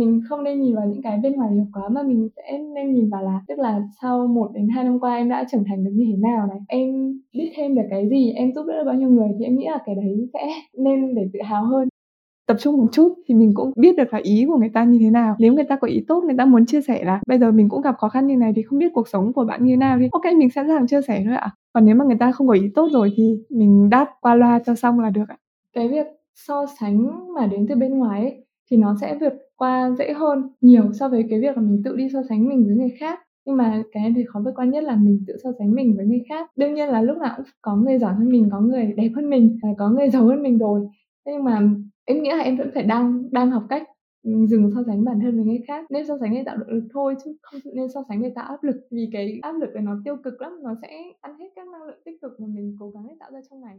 mình không nên nhìn vào những cái bên ngoài nhiều quá mà mình sẽ nên nhìn vào là tức là sau một đến hai năm qua em đã trưởng thành được như thế nào này? Em biết thêm được cái gì? Em giúp đỡ bao nhiêu người? Thì em nghĩ là cái đấy sẽ nên để tự hào hơn. Tập trung một chút thì mình cũng biết được là ý của người ta như thế nào. Nếu người ta có ý tốt người ta muốn chia sẻ là bây giờ mình cũng gặp khó khăn như này thì không biết cuộc sống của bạn như thế nào thì ok mình sẵn sàng chia sẻ thôi ạ. Còn nếu mà người ta không có ý tốt rồi thì mình đáp qua loa cho xong là được ạ. Cái việc so sánh mà đến từ bên ngoài ấy, thì nó sẽ vượt qua dễ hơn nhiều so với cái việc là mình tự đi so sánh mình với người khác. Nhưng mà cái thì khó vượt qua nhất là mình tự so sánh mình với người khác. Đương nhiên là lúc nào cũng có người giỏi hơn mình, có người đẹp hơn mình và có người giàu hơn mình rồi. Nhưng mà em nghĩ là em vẫn phải đang đang học cách ừ, dừng so sánh bản thân với người khác. Nên so sánh để tạo động lực thôi chứ không nên so sánh để tạo áp lực. Vì cái áp lực này nó tiêu cực lắm, nó sẽ ăn hết các năng lượng tích cực mà mình cố gắng để tạo ra trong ngày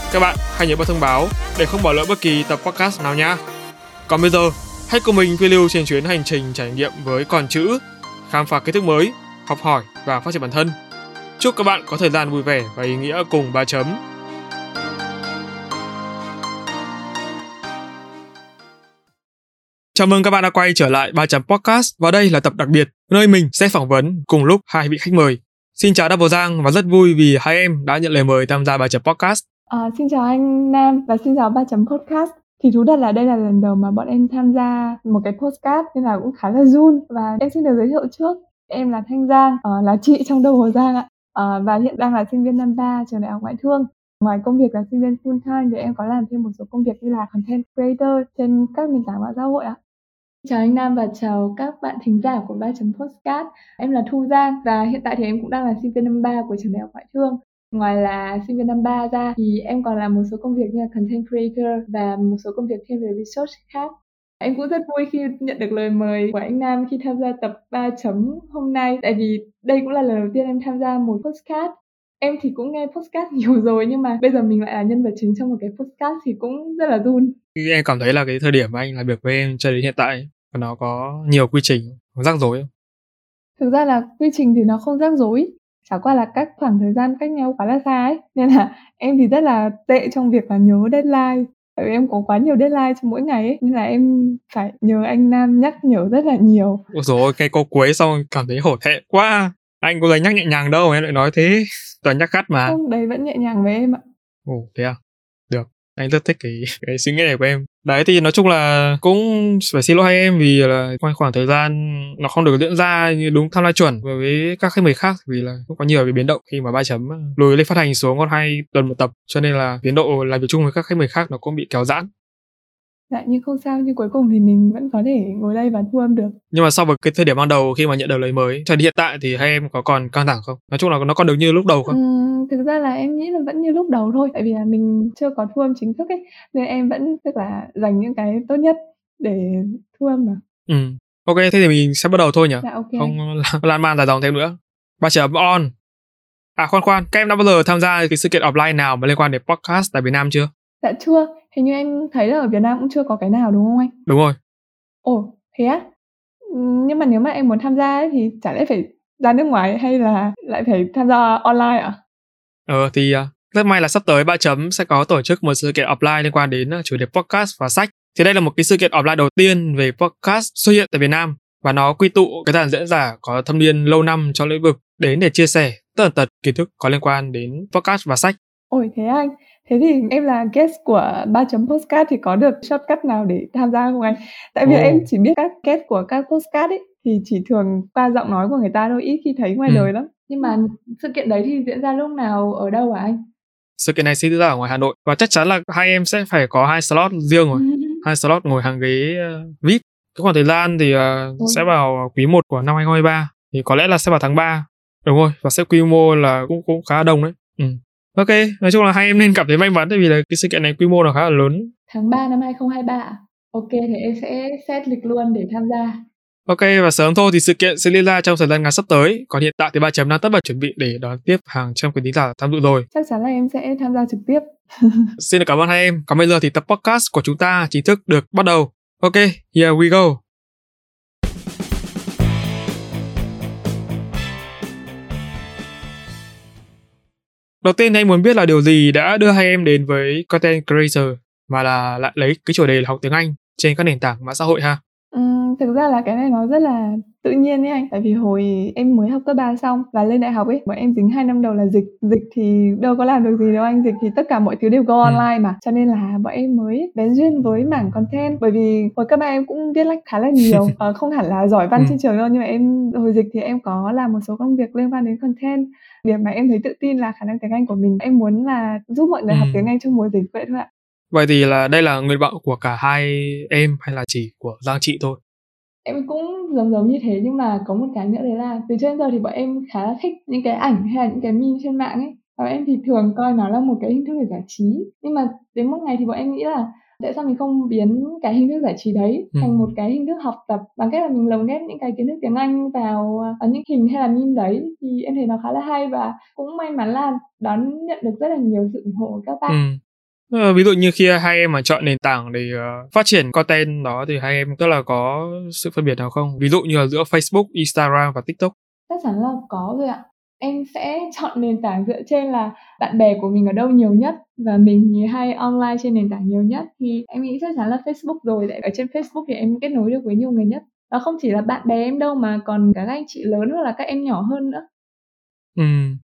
Các bạn hãy nhớ bật thông báo để không bỏ lỡ bất kỳ tập podcast nào nhé. Còn bây giờ, hãy cùng mình phiêu lưu trên chuyến hành trình trải nghiệm với còn chữ, khám phá kiến thức mới, học hỏi và phát triển bản thân. Chúc các bạn có thời gian vui vẻ và ý nghĩa cùng ba chấm. Chào mừng các bạn đã quay trở lại ba chấm podcast và đây là tập đặc biệt nơi mình sẽ phỏng vấn cùng lúc hai vị khách mời. Xin chào Double Giang và rất vui vì hai em đã nhận lời mời tham gia ba chấm podcast. À, xin chào anh Nam và xin chào ba chấm podcast. Thì thú thật là đây là lần đầu mà bọn em tham gia một cái podcast nên là cũng khá là run. Và em xin được giới thiệu trước em là Thanh Giang uh, là chị trong đầu Hồ Giang ạ. Uh, và hiện đang là sinh viên năm ba trường đại học ngoại thương. Ngoài công việc là sinh viên full time thì em có làm thêm một số công việc như là content creator trên các nền tảng mạng xã hội ạ. Chào anh Nam và chào các bạn thính giả của 3 podcast. Em là Thu Giang và hiện tại thì em cũng đang là sinh viên năm ba của trường đại học ngoại thương. Ngoài là sinh viên năm ba ra thì em còn làm một số công việc như là content creator và một số công việc thêm về research khác. Em cũng rất vui khi nhận được lời mời của anh Nam khi tham gia tập 3 chấm hôm nay tại vì đây cũng là lần đầu tiên em tham gia một podcast. Em thì cũng nghe podcast nhiều rồi nhưng mà bây giờ mình lại là nhân vật chính trong một cái podcast thì cũng rất là run. Em cảm thấy là cái thời điểm mà anh làm việc với em cho đến hiện tại nó có nhiều quy trình rắc rối không? Thực ra là quy trình thì nó không rắc rối chả qua là các khoảng thời gian cách nhau quá là xa ấy nên là em thì rất là tệ trong việc là nhớ deadline. Tại vì em có quá nhiều deadline trong mỗi ngày ấy nên là em phải nhờ anh Nam nhắc nhở rất là nhiều. Ôi dồi cái câu cuối xong cảm thấy hổ thẹn quá. Anh có giấy nhắc nhẹ nhàng đâu em lại nói thế. Toàn nhắc cắt mà. Không đấy vẫn nhẹ nhàng với em ạ. Ồ thế à? Được anh rất thích cái cái suy nghĩ này của em đấy, thì nói chung là cũng phải xin lỗi hai em vì là quanh khoảng thời gian nó không được diễn ra như đúng tham lai chuẩn với các khách mời khác vì là cũng có nhiều cái biến động khi mà ba chấm ờ, lùi lên phát hành xuống còn hai tuần một tập. Cho nên là tiến độ làm việc chung với các khách mời khác nó cũng bị kéo giãn. Dạ nhưng không sao nhưng cuối cùng thì mình vẫn có thể ngồi đây và thu âm được. Nhưng mà sau một cái thời điểm ban đầu khi mà nhận được lời mới cho đến hiện tại thì hai em có còn căng thẳng không? Nói chung là nó còn được như lúc đầu không? Ừ, thực ra là em nghĩ là vẫn như lúc đầu thôi tại vì là mình chưa có thu âm chính thức ấy nên em vẫn tức là dành những cái tốt nhất để thu âm mà. Ừ. Ok thế thì mình sẽ bắt đầu thôi nhỉ? Dạ ok. Không lan man dài dòng thêm nữa. Ba chấm on. À khoan khoan, các em đã bao giờ tham gia cái sự kiện offline nào mà liên quan đến podcast tại Việt Nam chưa? Dạ chưa, hình như em thấy là ở Việt Nam cũng chưa có cái nào đúng không anh? Đúng rồi. Ồ, thế á? Nhưng mà nếu mà em muốn tham gia ấy, thì chả lẽ phải ra nước ngoài hay là lại phải tham gia online? À? Ờ thì uh, rất may là sắp tới ba chấm sẽ có tổ chức một sự kiện offline liên quan đến uh, chủ đề podcast và sách. Thì đây là một cái sự kiện offline đầu tiên về podcast xuất hiện tại Việt Nam và nó quy tụ cái dàn diễn giả có thâm niên lâu năm trong lĩnh vực đến để chia sẻ tất tần tật kiến thức có liên quan đến podcast và sách. Ôi thế anh, Thế thì em là guest của 3 chấm postcard thì có được shortcut nào để tham gia không anh? Tại vì oh. em chỉ biết các guest của các postcard ấy thì chỉ thường qua giọng nói của người ta thôi, ít khi thấy ngoài ừ. đời lắm. Nhưng mà sự kiện đấy thì diễn ra lúc nào ở đâu hả anh? Sự kiện này sẽ diễn ra ở ngoài Hà Nội và chắc chắn là hai em sẽ phải có hai slot riêng rồi. hai slot ngồi hàng ghế uh, VIP. Cái khoảng thời gian thì uh, sẽ vào quý 1 của năm 2023 thì có lẽ là sẽ vào tháng 3. Đúng rồi, và sẽ quy mô là cũng cũng khá đông đấy. Ừ. Ok, nói chung là hai em nên cảm thấy may mắn tại vì là cái sự kiện này quy mô nó khá là lớn. Tháng 3 năm 2023 Ok, thì em sẽ set lịch luôn để tham gia. Ok và sớm thôi thì sự kiện sẽ diễn ra trong thời gian ngắn sắp tới. Còn hiện tại thì ba chấm đang tất bật chuẩn bị để đón tiếp hàng trăm quý thính giả tham dự rồi. Chắc chắn là em sẽ tham gia trực tiếp. Xin cảm ơn hai em. Còn bây giờ thì tập podcast của chúng ta chính thức được bắt đầu. Ok, here we go. Đầu tiên anh muốn biết là điều gì đã đưa hai em đến với content creator mà là lại lấy cái chủ đề là học tiếng Anh trên các nền tảng mạng xã hội ha? Ừ, thực ra là cái này nó rất là tự nhiên ấy anh. Tại vì hồi em mới học cấp 3 xong và lên đại học ấy, bọn em dính 2 năm đầu là dịch. Dịch thì đâu có làm được gì đâu anh, dịch thì tất cả mọi thứ đều go Ừ. online mà. Cho nên là bọn em mới bén duyên với mảng content. Bởi vì hồi cấp 3 em cũng viết lách khá là nhiều, ờ, không hẳn là giỏi văn Ừ. trên trường đâu nhưng mà em hồi dịch thì em có làm một số công việc liên quan đến content. Điểm mà em thấy tự tin là khả năng tiếng Anh của mình. Em muốn là giúp mọi người học Ừ. tiếng Anh trong mùa dịch vậy thôi ạ. Vậy thì là đây là nguyện vọng của cả hai em hay là chỉ của Giang chị thôi? Em cũng giống giống như thế nhưng mà có một cái nữa đấy là từ trước đến giờ thì bọn em khá là thích những cái ảnh hay là những cái meme trên mạng ấy. Và em thì thường coi nó là một cái hình thức để giải trí. Nhưng mà đến một ngày thì bọn em nghĩ là tại sao mình không biến cái hình thức giải trí đấy Ừ. thành một cái hình thức học tập bằng cách là mình lồng ghép những cái kiến thức tiếng Anh vào ờ, những hình hay là meme đấy thì em thấy nó khá là hay và cũng may mắn là đón nhận được rất là nhiều sự ủng hộ của các bạn. Ừ. Ờ, ví dụ như khi hai em mà chọn nền tảng để ờ, phát triển content đó thì hai em tức là có sự phân biệt nào không? Ví dụ như là giữa Facebook, Instagram và TikTok. Chắc chắn là có rồi ạ. Em sẽ chọn nền tảng dựa trên là bạn bè của mình ở đâu nhiều nhất và mình hay online trên nền tảng nhiều nhất thì em nghĩ chắc chắn là Facebook rồi tại ở trên Facebook thì em kết nối được với nhiều người nhất và không chỉ là bạn bè em đâu mà còn cả các anh chị lớn hoặc là các em nhỏ hơn nữa Ừ.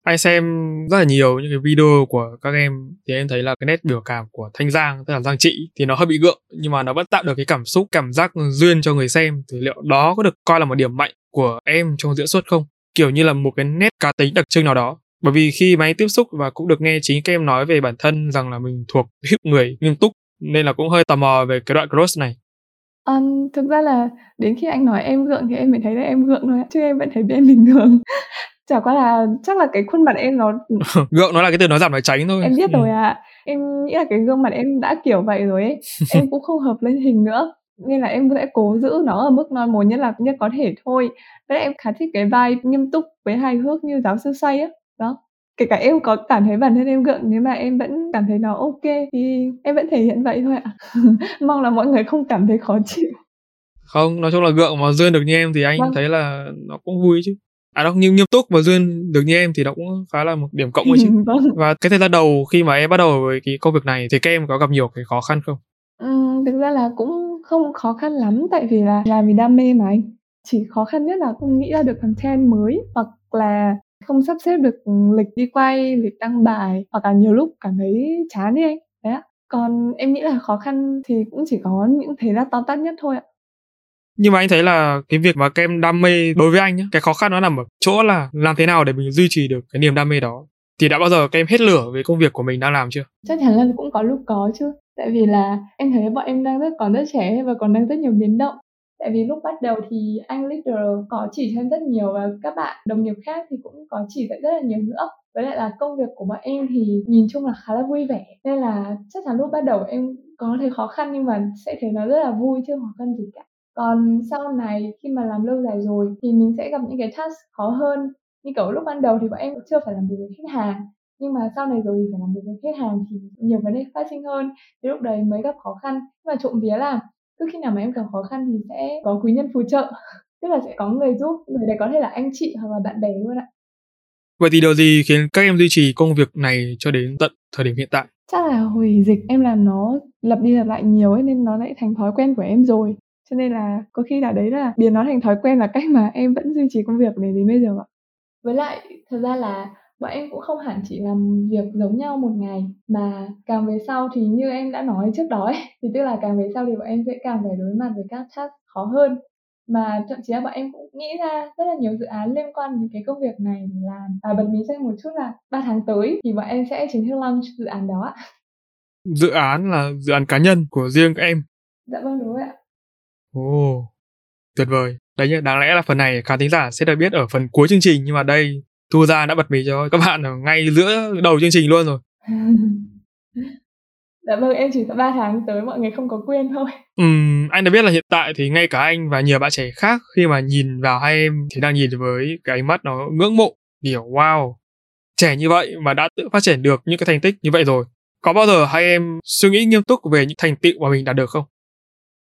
Anh xem rất là nhiều những cái video của các em thì em thấy là cái nét biểu cảm của Thanh Giang tức là Giang trị thì nó hơi bị gượng nhưng mà nó vẫn tạo được cái cảm xúc cảm giác duyên cho người xem. Thì liệu đó có được coi là một điểm mạnh của em trong diễn xuất không? Kiểu như là một cái nét cá tính đặc trưng nào đó. Bởi vì khi mà anh tiếp xúc và cũng được nghe chính các em nói về bản thân rằng là mình thuộc hip người nghiêm túc nên là cũng hơi tò mò về cái đoạn cross này. Um, thực ra là đến khi anh nói em gượng thì em mới thấy là em gượng thôi chứ em vẫn thấy em bình thường chả qua là chắc là cái khuôn mặt em nó gượng nó là cái từ nói giảm nói tránh thôi. Em biết Ừ. rồi ạ. Em nghĩ là cái gương mặt em đã kiểu vậy rồi ấy. Em cũng không hợp lên hình nữa. Nên là em sẽ cố giữ nó ở mức normal nhất là nhất có thể thôi. Lại em khá thích cái vibe nghiêm túc với hài hước như giáo sư say á. Đó. Kể cả em có cảm thấy bản thân em gượng nhưng mà em vẫn cảm thấy nó ok thì em vẫn thể hiện vậy thôi ạ. Mong là mọi người không cảm thấy khó chịu. Không nói chung là gượng mà duyên được như em thì anh Vâng. thấy là nó cũng vui chứ à đâu nhưng nghiêm túc mà duyên được như em thì nó cũng khá là một điểm cộng ấy chứ vâng và cái thời gian đầu khi mà em bắt đầu với cái công việc này thì các em có gặp nhiều cái khó khăn không Ừm, thực ra là cũng không khó khăn lắm tại vì là làm vì đam mê mà anh. Chỉ khó khăn nhất là không nghĩ ra được content mới hoặc là không sắp xếp được lịch đi quay, lịch đăng bài hoặc là nhiều lúc cảm thấy chán đi anh. Đấy ạ. Còn em nghĩ là khó khăn thì cũng chỉ có những thế là tóm tắt nhất thôi ạ nhưng mà anh thấy là cái việc mà các em đam mê đối với anh nhá, cái khó khăn nó nằm ở chỗ là làm thế nào để mình duy trì được cái niềm đam mê đó thì đã bao giờ các em hết lửa với công việc của mình đang làm chưa Chắc chắn là cũng có lúc có chứ. Tại vì là em thấy bọn em đang rất, còn rất trẻ và còn đang rất nhiều biến động. Tại vì lúc bắt đầu thì anh leader có chỉ cho em rất nhiều và các bạn đồng nghiệp khác thì cũng có chỉ dạy rất là nhiều nữa. Với lại là công việc của bọn em thì nhìn chung là khá là vui vẻ. Nên là chắc chắn lúc bắt đầu em có thấy khó khăn nhưng mà sẽ thấy nó rất là vui chứ không khó khăn gì cả. Còn sau này khi mà làm lâu dài rồi thì mình sẽ gặp những cái task khó hơn. Như kiểu lúc ban đầu thì bọn em chưa phải làm việc với khách hàng nhưng mà sau này rồi thì phải làm việc với khách hàng thì nhiều vấn đề phát sinh hơn. Thì lúc đấy mới gặp khó khăn. Nhưng mà trộm vía là cứ khi nào mà em gặp khó khăn thì sẽ có quý nhân phù trợ tức là sẽ có người giúp người đấy có thể là anh chị hoặc là bạn bè luôn ạ. Vậy thì điều gì khiến các em duy trì công việc này cho đến tận thời điểm hiện tại? Chắc là hồi dịch em làm nó lặp đi lặp lại nhiều ấy nên nó lại thành thói quen của em rồi cho nên là có khi là đấy là biến nó thành thói quen là cách mà em vẫn duy trì công việc để đến bây giờ ạ. Với lại thật ra là bọn em cũng không hẳn chỉ làm việc giống nhau một ngày mà càng về sau thì như em đã nói trước đó ấy, thì tức là càng về sau thì bọn em sẽ càng phải đối mặt với các task khó hơn. Mà thậm chí là bọn em cũng nghĩ ra rất là nhiều dự án liên quan đến cái công việc này để làm. Và bật mí cho em một chút là 3 tháng tới thì bọn em sẽ chính thức launch dự án đó ạ. Dự án là dự án cá nhân của riêng các em. Dạ vâng đúng rồi ạ ồ tuyệt vời đấy nhá đáng lẽ là phần này khán thính giả sẽ được biết ở phần cuối chương trình nhưng mà đây thu ra đã bật mí cho các bạn ở ngay giữa đầu chương trình luôn rồi dạ vâng em chỉ có 3 tháng tới mọi người không có quên thôi Ừm, anh đã biết là hiện tại thì ngay cả anh và nhiều bạn trẻ khác khi mà nhìn vào hai em thì đang nhìn với cái ánh mắt nó ngưỡng mộ, kiểu wow, trẻ như vậy mà đã tự phát triển được những cái thành tích như vậy rồi. Có bao giờ hai em suy nghĩ nghiêm túc về những thành tựu mà mình đạt được không?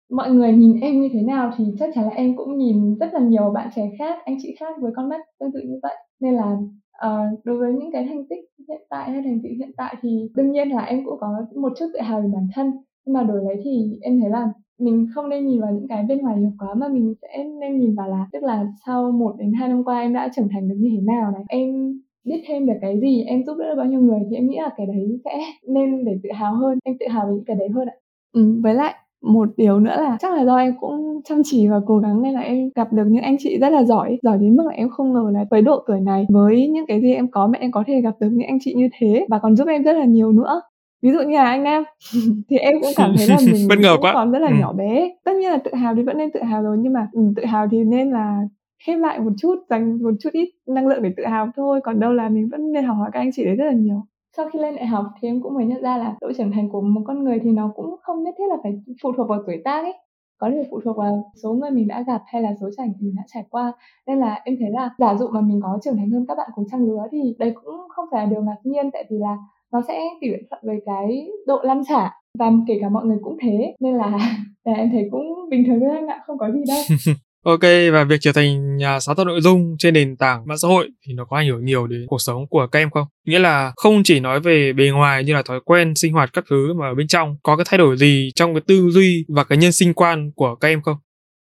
Mọi người nhìn em như thế nào thì chắc chắn là em cũng nhìn rất là nhiều bạn trẻ khác, anh chị khác với con mắt tương tự như vậy. Nên là uh, đối với những cái thành tích hiện tại hay thành tựu hiện tại thì đương nhiên là em cũng có một chút tự hào về bản thân nhưng mà đổi lấy thì em thấy là mình không nên nhìn vào những cái bên ngoài nhiều quá mà mình sẽ nên nhìn vào là tức là sau một đến hai năm qua em đã trưởng thành được như thế nào này em biết thêm được cái gì em giúp đỡ bao nhiêu người thì em nghĩ là cái đấy sẽ nên để tự hào hơn em tự hào về những cái đấy hơn ạ ừ, với lại một điều nữa là chắc là do em cũng chăm chỉ và cố gắng nên là em gặp được những anh chị rất là giỏi giỏi đến mức là em không ngờ là với độ tuổi này với những cái gì em có mà em có thể gặp được những anh chị như thế và còn giúp em rất là nhiều nữa. Ví dụ như là anh Nam thì em cũng cảm thấy là mình bất ngờ quá. còn rất là ừ. nhỏ bé. Tất nhiên là tự hào thì vẫn nên tự hào rồi nhưng mà ừ, tự hào thì nên là khép lại một chút dành một chút ít năng lượng để tự hào thôi. Còn đâu là mình vẫn nên học hỏi các anh chị đấy rất là nhiều sau khi lên đại học thì em cũng mới nhận ra là độ trưởng thành của một con người thì nó cũng không nhất thiết là phải phụ thuộc vào tuổi tác ấy. Có thể phụ thuộc vào số người mình đã gặp hay là số trải mình đã trải qua. Nên là em thấy là giả dụ mà mình có trưởng thành hơn các bạn cùng trang lứa thì đấy cũng không phải là điều ngạc nhiên tại vì là nó sẽ tỷ lệ thuận với cái độ lăn xả. Và kể cả mọi người cũng thế nên là, là em thấy cũng bình thường thôi anh ạ không có gì đâu. Ok, và việc trở thành nhà sáng tạo nội dung trên nền tảng mạng xã hội thì nó có ảnh hưởng nhiều đến cuộc sống của các em không? Nghĩa là không chỉ nói về bề ngoài như là thói quen, sinh hoạt các thứ mà ở bên trong có cái thay đổi gì trong cái tư duy và cái nhân sinh quan của các em không?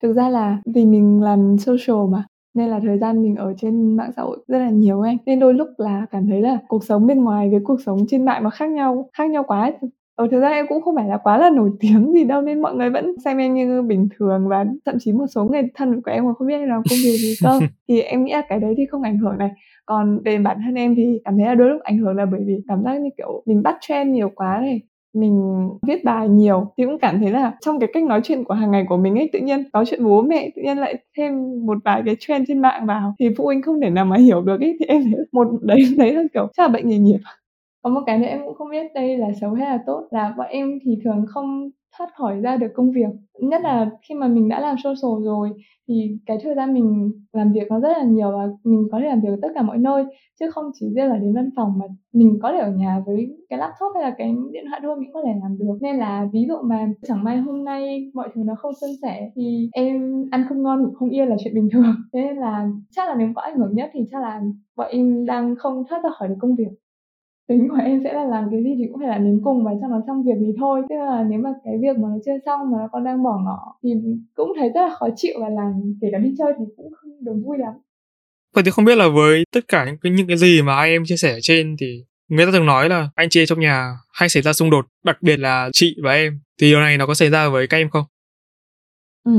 Thực ra là vì mình làm social mà nên là thời gian mình ở trên mạng xã hội rất là nhiều anh nên đôi lúc là cảm thấy là cuộc sống bên ngoài với cuộc sống trên mạng nó khác nhau khác nhau quá ở thực ra em cũng không phải là quá là nổi tiếng gì đâu nên mọi người vẫn xem em như bình thường và thậm chí một số người thân của em còn không biết em làm công việc gì cơ. Thì em nghĩ là cái đấy thì không ảnh hưởng này. Còn về bản thân em thì cảm thấy là đôi lúc ảnh hưởng là bởi vì cảm giác như kiểu mình bắt trend nhiều quá này mình viết bài nhiều thì cũng cảm thấy là trong cái cách nói chuyện của hàng ngày của mình ấy tự nhiên nói chuyện bố mẹ tự nhiên lại thêm một vài cái trend trên mạng vào thì phụ huynh không thể nào mà hiểu được ấy. Thì em thấy một đấy đấy là kiểu chắc là bệnh nghề nghiệp có một cái nữa em cũng không biết đây là xấu hay là tốt là bọn em thì thường không thoát khỏi ra được công việc. Nhất là khi mà mình đã làm social rồi thì cái thời gian mình làm việc nó rất là nhiều và mình có thể làm việc ở tất cả mọi nơi chứ không chỉ riêng là đến văn phòng mà mình có thể ở nhà với cái laptop hay là cái điện thoại thôi mình có thể làm được. Nên là ví dụ mà chẳng may hôm nay mọi thứ nó không suôn sẻ thì em ăn không ngon ngủ không yên là chuyện bình thường. Thế nên là chắc là nếu có ảnh hưởng nhất thì chắc là bọn em đang không thoát ra khỏi được công việc tính của em sẽ là làm cái gì thì cũng phải làm đến cùng và cho nó xong việc thì thôi tức là nếu mà cái việc mà nó chưa xong mà nó còn đang bỏ ngỏ thì cũng thấy rất là khó chịu và làm kể cả đi chơi thì cũng không được vui lắm Vậy thì không biết là với tất cả những cái, những cái gì mà ai em chia sẻ ở trên thì người ta thường nói là anh chị trong nhà hay xảy ra xung đột, đặc biệt là chị và em. Thì điều này nó có xảy ra với các em không? Ừ,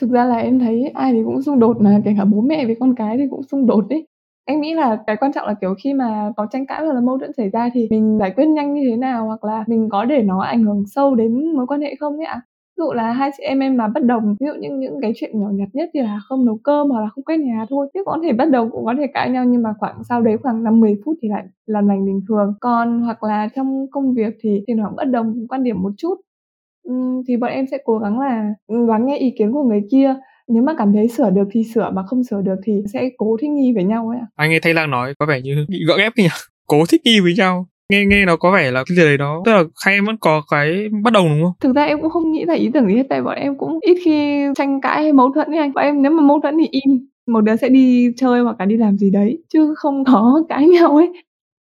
thực ra là em thấy ai thì cũng xung đột mà kể cả bố mẹ với con cái thì cũng xung đột đấy Em nghĩ là cái quan trọng là, kiểu, khi mà có tranh cãi hoặc là mâu thuẫn xảy ra thì mình giải quyết nhanh như thế nào, hoặc là mình có để nó ảnh hưởng sâu đến mối quan hệ không ấy ạ? Ví dụ là hai chị em em mà bất đồng, ví dụ những những cái chuyện nhỏ nhặt nhất như là không nấu cơm hoặc là không quét nhà thôi, chứ có thể bất đồng cũng có thể cãi nhau nhưng mà khoảng sau đấy khoảng 5-10 phút thì lại làm lành bình thường. Còn hoặc là trong công việc thì thỉnh thoảng bất đồng quan điểm một chút, thì bọn em sẽ cố gắng là, ừ, lắng nghe ý kiến của người kia nếu mà cảm thấy sửa được thì sửa mà không sửa được thì sẽ cố thích nghi với nhau ấy ạ. Anh nghe Thanh Lang nói có vẻ như bị gượng ép nhỉ? Cố thích nghi với nhau. Nghe nghe nó có vẻ là cái gì đấy đó tức là hai em vẫn có cái bất đồng đúng không? Thực ra em cũng không nghĩ ra ý tưởng gì hết tại bọn em cũng ít khi tranh cãi hay mâu thuẫn với anh. Bọn em nếu mà mâu thuẫn thì im một đứa sẽ đi chơi hoặc là đi làm gì đấy chứ không có cãi nhau ấy.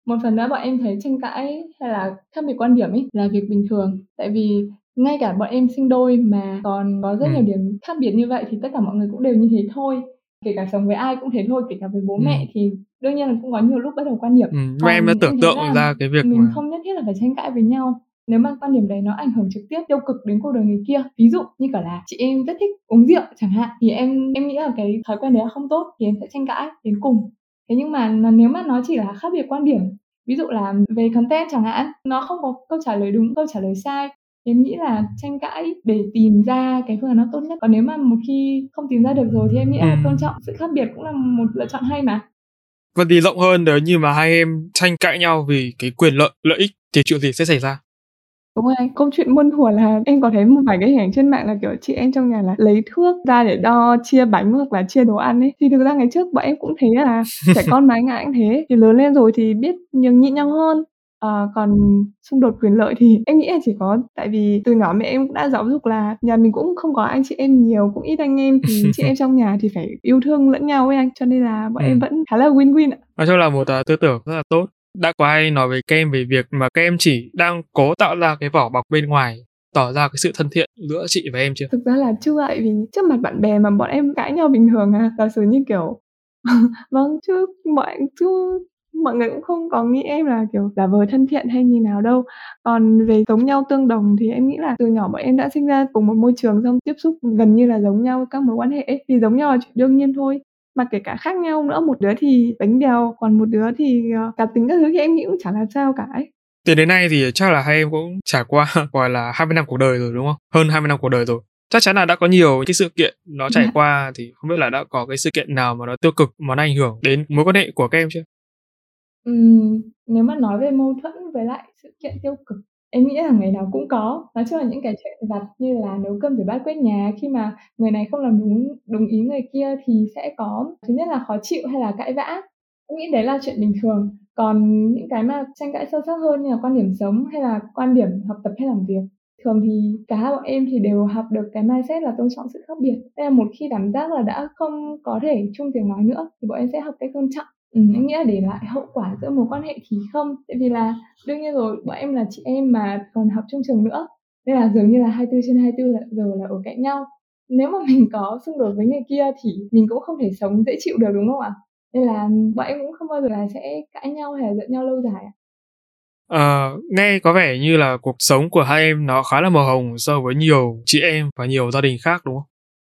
Một phần nữa bọn em thấy tranh cãi hay là khác biệt quan điểm ấy là việc bình thường. Tại vì ngay cả bọn em sinh đôi mà còn có rất nhiều ừ. điểm khác biệt như vậy thì tất cả mọi người cũng đều như thế thôi kể cả sống với ai cũng thế thôi kể cả với bố ừ. mẹ thì đương nhiên là cũng có nhiều lúc bất đồng quan điểm ừ. em đã tưởng tượng ra cái việc mình mà... không nhất thiết là phải tranh cãi với nhau nếu mà quan điểm đấy nó ảnh hưởng trực tiếp tiêu cực đến cuộc đời người kia ví dụ như cả là chị em rất thích uống rượu chẳng hạn thì em em nghĩ là cái thói quen đấy là không tốt thì em sẽ tranh cãi đến cùng thế nhưng mà nếu mà nó chỉ là khác biệt quan điểm ví dụ là về content chẳng hạn nó không có câu trả lời đúng câu trả lời sai em nghĩ là tranh cãi để tìm ra cái phương án nó tốt nhất còn nếu mà một khi không tìm ra được rồi thì em nghĩ là ừ. tôn trọng sự khác biệt cũng là một lựa chọn hay mà và thì rộng hơn nếu như mà hai em tranh cãi nhau vì cái quyền lợi lợi ích thì chuyện gì sẽ xảy ra Đúng rồi, câu chuyện muôn thuở là em có thấy một vài cái hình ảnh trên mạng là, kiểu, chị em trong nhà là lấy thước ra để đo chia bánh hoặc là chia đồ ăn ấy. Thì thực ra ngày trước bọn em cũng thế à, trẻ con ai cũng thế, thì lớn lên rồi thì biết nhường nhịn nhau hơn. Ờ, còn xung đột quyền lợi thì em nghĩ là chỉ có tại vì từ nhỏ mẹ em cũng đã giáo dục là nhà mình cũng không có anh chị em nhiều, cũng ít anh em thì chị em trong nhà thì phải yêu thương lẫn nhau ấy anh, cho nên là bọn em Ừm. vẫn khá là win-win ạ. Nói chung là một, à, tư tưởng rất là tốt. Đã có ai nói với các em về việc mà các em chỉ đang cố tạo ra cái vỏ bọc bên ngoài, tỏ ra cái sự thân thiện giữa chị và em chưa? Thực ra là chưa tại vì trước mặt bạn bè mà bọn em cãi nhau bình thường à, giả sử như, kiểu vâng, chứ mọi chứ mọi người cũng không có nghĩ em là, kiểu, giả vờ thân thiện hay như nào đâu. Còn về giống nhau tương đồng thì em nghĩ là từ nhỏ bọn em đã sinh ra cùng một môi trường xong tiếp xúc gần như là giống nhau các mối quan hệ ấy, thì giống nhau là chuyện đương nhiên thôi. Mà kể cả khác nhau nữa, một đứa thì bánh bèo, còn một đứa thì, ờ, cá tính các thứ thì em nghĩ cũng chả làm sao cả ấy. Từ đến nay thì chắc là hai em cũng trải qua, gọi là, 20 năm cuộc đời rồi, đúng không? Hơn 20 năm cuộc đời rồi. Chắc chắn là đã có nhiều cái sự kiện nó trải Dạ. qua thì không biết là đã có cái sự kiện nào mà nó tiêu cực mà nó ảnh hưởng đến mối quan hệ của các em chưa? Ừm, nếu mà nói về mâu thuẫn với lại sự kiện tiêu cực, em nghĩ là ngày nào cũng có. Nói chung là những cái chuyện vặt như là nấu cơm, rửa bát, quét nhà, khi mà người này không làm đúng đúng ý người kia thì sẽ có thứ nhất là khó chịu hay là cãi vã. Em nghĩ đấy là chuyện bình thường. Còn những cái mà tranh cãi sâu sắc hơn như là quan điểm sống hay là quan điểm học tập hay làm việc, thường thì cả hai bọn em thì đều học được cái mindset là tôn trọng sự khác biệt. Nên là một khi cảm giác là đã không có thể chung tiếng nói nữa thì bọn em sẽ học cách tôn trọng ừ, em nghĩ là để lại hậu quả giữa mối quan hệ thì không, tại vì là đương nhiên rồi, bọn em là chị em mà còn học chung trường nữa, nên là dường như là 24/24 là giờ là ở cạnh nhau. Nếu mà mình có xung đột với người kia thì mình cũng không thể sống dễ chịu được, đúng không ạ? Nên là bọn em cũng không bao giờ là sẽ cãi nhau hay là giận nhau lâu dài À, nghe có vẻ như là cuộc sống của hai em nó khá là màu hồng so với nhiều chị em và nhiều gia đình khác, đúng không?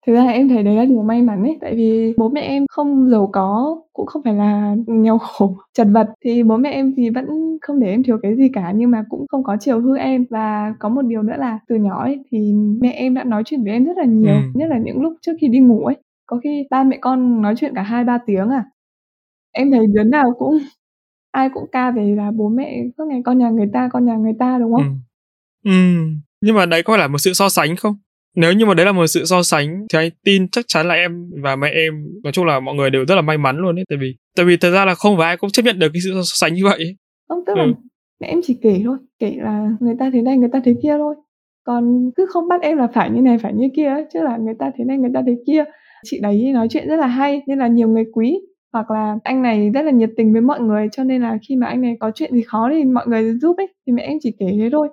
Thực ra em thấy đấy là điều may mắn ấy, tại vì bố mẹ em không giàu có, cũng không phải là nghèo khổ, chật vật, thì bố mẹ em thì vẫn không để em thiếu cái gì cả, nhưng mà cũng không có chiều hư em. Và có một điều nữa là từ nhỏ ấy, thì mẹ em đã nói chuyện với em rất là nhiều, Ừm. nhất là những lúc trước khi đi ngủ ấy, có khi ba mẹ con nói chuyện cả 2-3 tiếng à. Em thấy đứa nào cũng ai cũng ca về là bố mẹ suốt ngày "Con nhà người ta, con nhà người ta", đúng không? Ừm. Ừm, nhưng mà đấy có phải là một sự so sánh không? Nếu như mà đấy là một sự so sánh thì anh tin chắc chắn là em và mẹ em, nói chung là mọi người đều rất là may mắn luôn ấy, tại vì tại vì thật ra là không phải ai cũng chấp nhận được cái sự so sánh như vậy ấy. Không, tức là Ừ. mẹ em chỉ kể thôi, kể là người ta thế này, người ta thế kia thôi. Còn cứ không bắt em là phải như này, phải như kia ấy, chứ là người ta thế này, người ta thế kia. Chị đấy nói chuyện rất là hay nên là nhiều người quý, hoặc là anh này rất là nhiệt tình với mọi người, cho nên là khi mà anh này có chuyện gì khó thì mọi người giúp ấy, thì mẹ em chỉ kể thế thôi.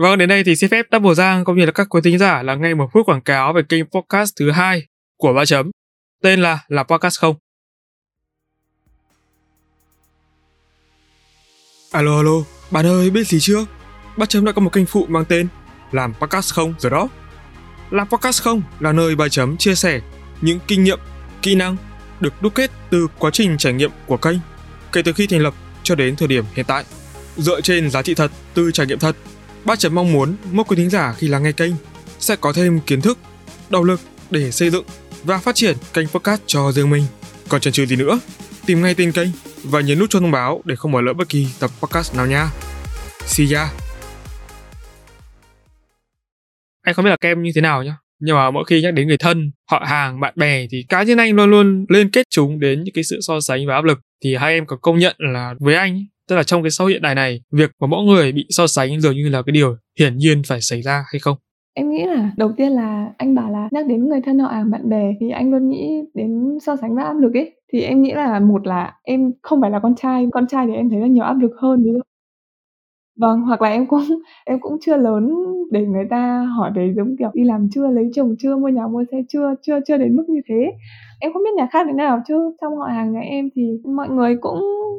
Vâng, đến đây thì xin phép Double Giang cũng như là các quý thính giả là ngay một phút quảng cáo về kênh podcast thứ hai của Ba Chấm, tên là là Podcast Không. Alo alo, bạn ơi biết gì chưa? Ba Chấm đã có một kênh phụ mang tên Làm Podcast Không rồi đó. Làm Podcast Không là nơi Ba Chấm chia sẻ những kinh nghiệm, kỹ năng được đúc kết từ quá trình trải nghiệm của kênh kể từ khi thành lập cho đến thời điểm hiện tại. Dựa trên giá trị thật từ trải nghiệm thật, Ba Chấm mong muốn mỗi quý thính giả khi lắng nghe kênh sẽ có thêm kiến thức, động lực để xây dựng và phát triển kênh podcast cho riêng mình. Còn chần chừ gì nữa, tìm ngay tên kênh và nhấn nút cho thông báo để không bỏ lỡ bất kỳ tập podcast nào nha. See ya! Anh không biết là kem như thế nào nhá, nhưng mà mỗi khi nhắc đến người thân, họ hàng, bạn bè thì cá nhân anh luôn luôn liên kết chúng đến những cái sự so sánh và áp lực. Thì hai em có công nhận là với anh, tức là trong cái xã hội hiện đại này, việc mà mỗi người bị so sánh dường như là cái điều hiển nhiên phải xảy ra hay không? Em nghĩ là đầu tiên là anh bảo là nhắc đến người thân họ hàng bạn bè thì anh luôn nghĩ đến so sánh và áp lực ấy. Thì em nghĩ là một là em không phải là con trai, con trai thì em thấy là nhiều áp lực hơn, ví dụ Vâng, hoặc là em cũng em cũng chưa lớn để người ta hỏi về, giống kiểu, đi làm chưa, lấy chồng chưa, mua nhà mua xe chưa, chưa chưa đến mức như thế. Em không biết nhà khác thế nào chứ trong họ hàng nhà em thì mọi người cũng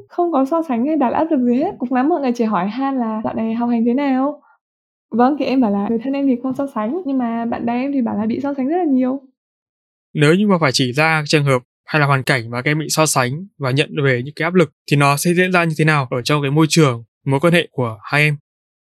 không có so sánh hay đặt áp lực gì hết, cũng lắm mọi người chỉ hỏi han là "Dạo này học hành thế nào?" Vâng, thì em bảo là người thân em thì không so sánh, nhưng mà bạn bè em thì bảo là bị so sánh rất là nhiều. Nếu như mà phải chỉ ra trường hợp hay là hoàn cảnh mà các em bị so sánh và nhận về những cái áp lực thì nó sẽ diễn ra như thế nào ở trong cái môi trường, mối quan hệ của hai em?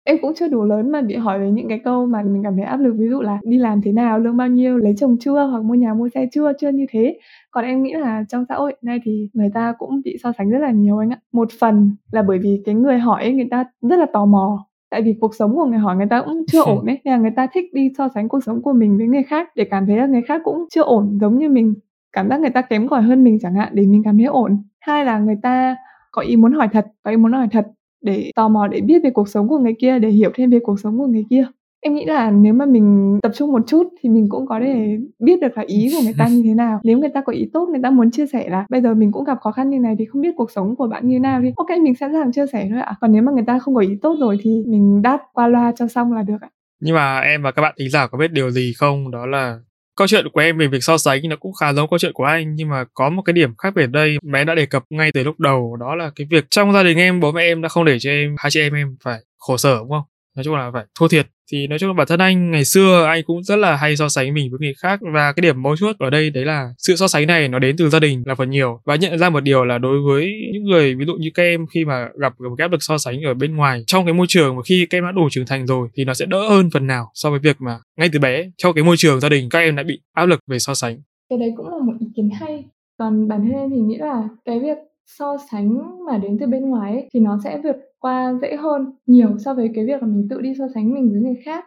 Em cũng chưa đủ lớn mà bị hỏi về những cái câu mà mình cảm thấy áp lực, ví dụ là đi làm thế nào, lương bao nhiêu, lấy chồng chưa, hoặc mua nhà mua xe chưa, chưa như thế. Còn em nghĩ là trong xã hội nay thì người ta cũng bị so sánh rất là nhiều anh ạ. Một phần là bởi vì cái người hỏi ấy, người ta rất là tò mò, tại vì cuộc sống của người hỏi người ta cũng chưa ổn ấy nên là người ta thích đi so sánh cuộc sống của mình với người khác để cảm thấy là người khác cũng chưa ổn giống như mình cảm giác người ta kém cỏi hơn mình chẳng hạn để mình cảm thấy ổn hai là người ta có ý muốn hỏi thật có ý muốn hỏi thật để tò mò để biết về cuộc sống của người kia, để hiểu thêm về cuộc sống của người kia. Em nghĩ là nếu mà mình tập trung một chút thì mình cũng có thể biết được là ý của người ta như thế nào. Nếu người ta có ý tốt, người ta muốn chia sẻ là bây giờ mình cũng gặp khó khăn như này thì không biết cuộc sống của bạn như thế nào thì ok, mình sẵn sàng chia sẻ thôi ạ. Còn nếu mà người ta không có ý tốt rồi thì mình đáp qua loa cho xong là được ạ. Nhưng mà em và các bạn thính giả có biết điều gì không? Đó là câu chuyện của em về việc so sánh nó cũng khá giống câu chuyện của anh, nhưng mà có một cái điểm khác biệt đây. Mà em đã đề cập ngay từ lúc đầu, đó là cái việc trong gia đình em, bố mẹ em đã không để cho em, hai chị em em phải khổ sở, đúng không? Nói chung là phải thua thiệt. Thì nói chung là bản thân anh, ngày xưa anh cũng rất là hay so sánh mình với người khác. Và cái điểm mấu chốt ở đây đấy là sự so sánh này nó đến từ gia đình là phần nhiều. Và nhận ra một điều là đối với những người, ví dụ như các em khi mà gặp một cái áp lực so sánh ở bên ngoài, trong cái môi trường mà khi các em đã đủ trưởng thành rồi thì nó sẽ đỡ hơn phần nào so với việc mà ngay từ bé, trong cái môi trường gia đình các em đã bị áp lực về so sánh. Cái đấy cũng là một ý kiến hay. Còn bản thân em thì nghĩ là cái việc so sánh mà đến từ bên ngoài ấy, thì nó sẽ vượt qua dễ hơn nhiều so với cái việc là mình tự đi so sánh mình với người khác.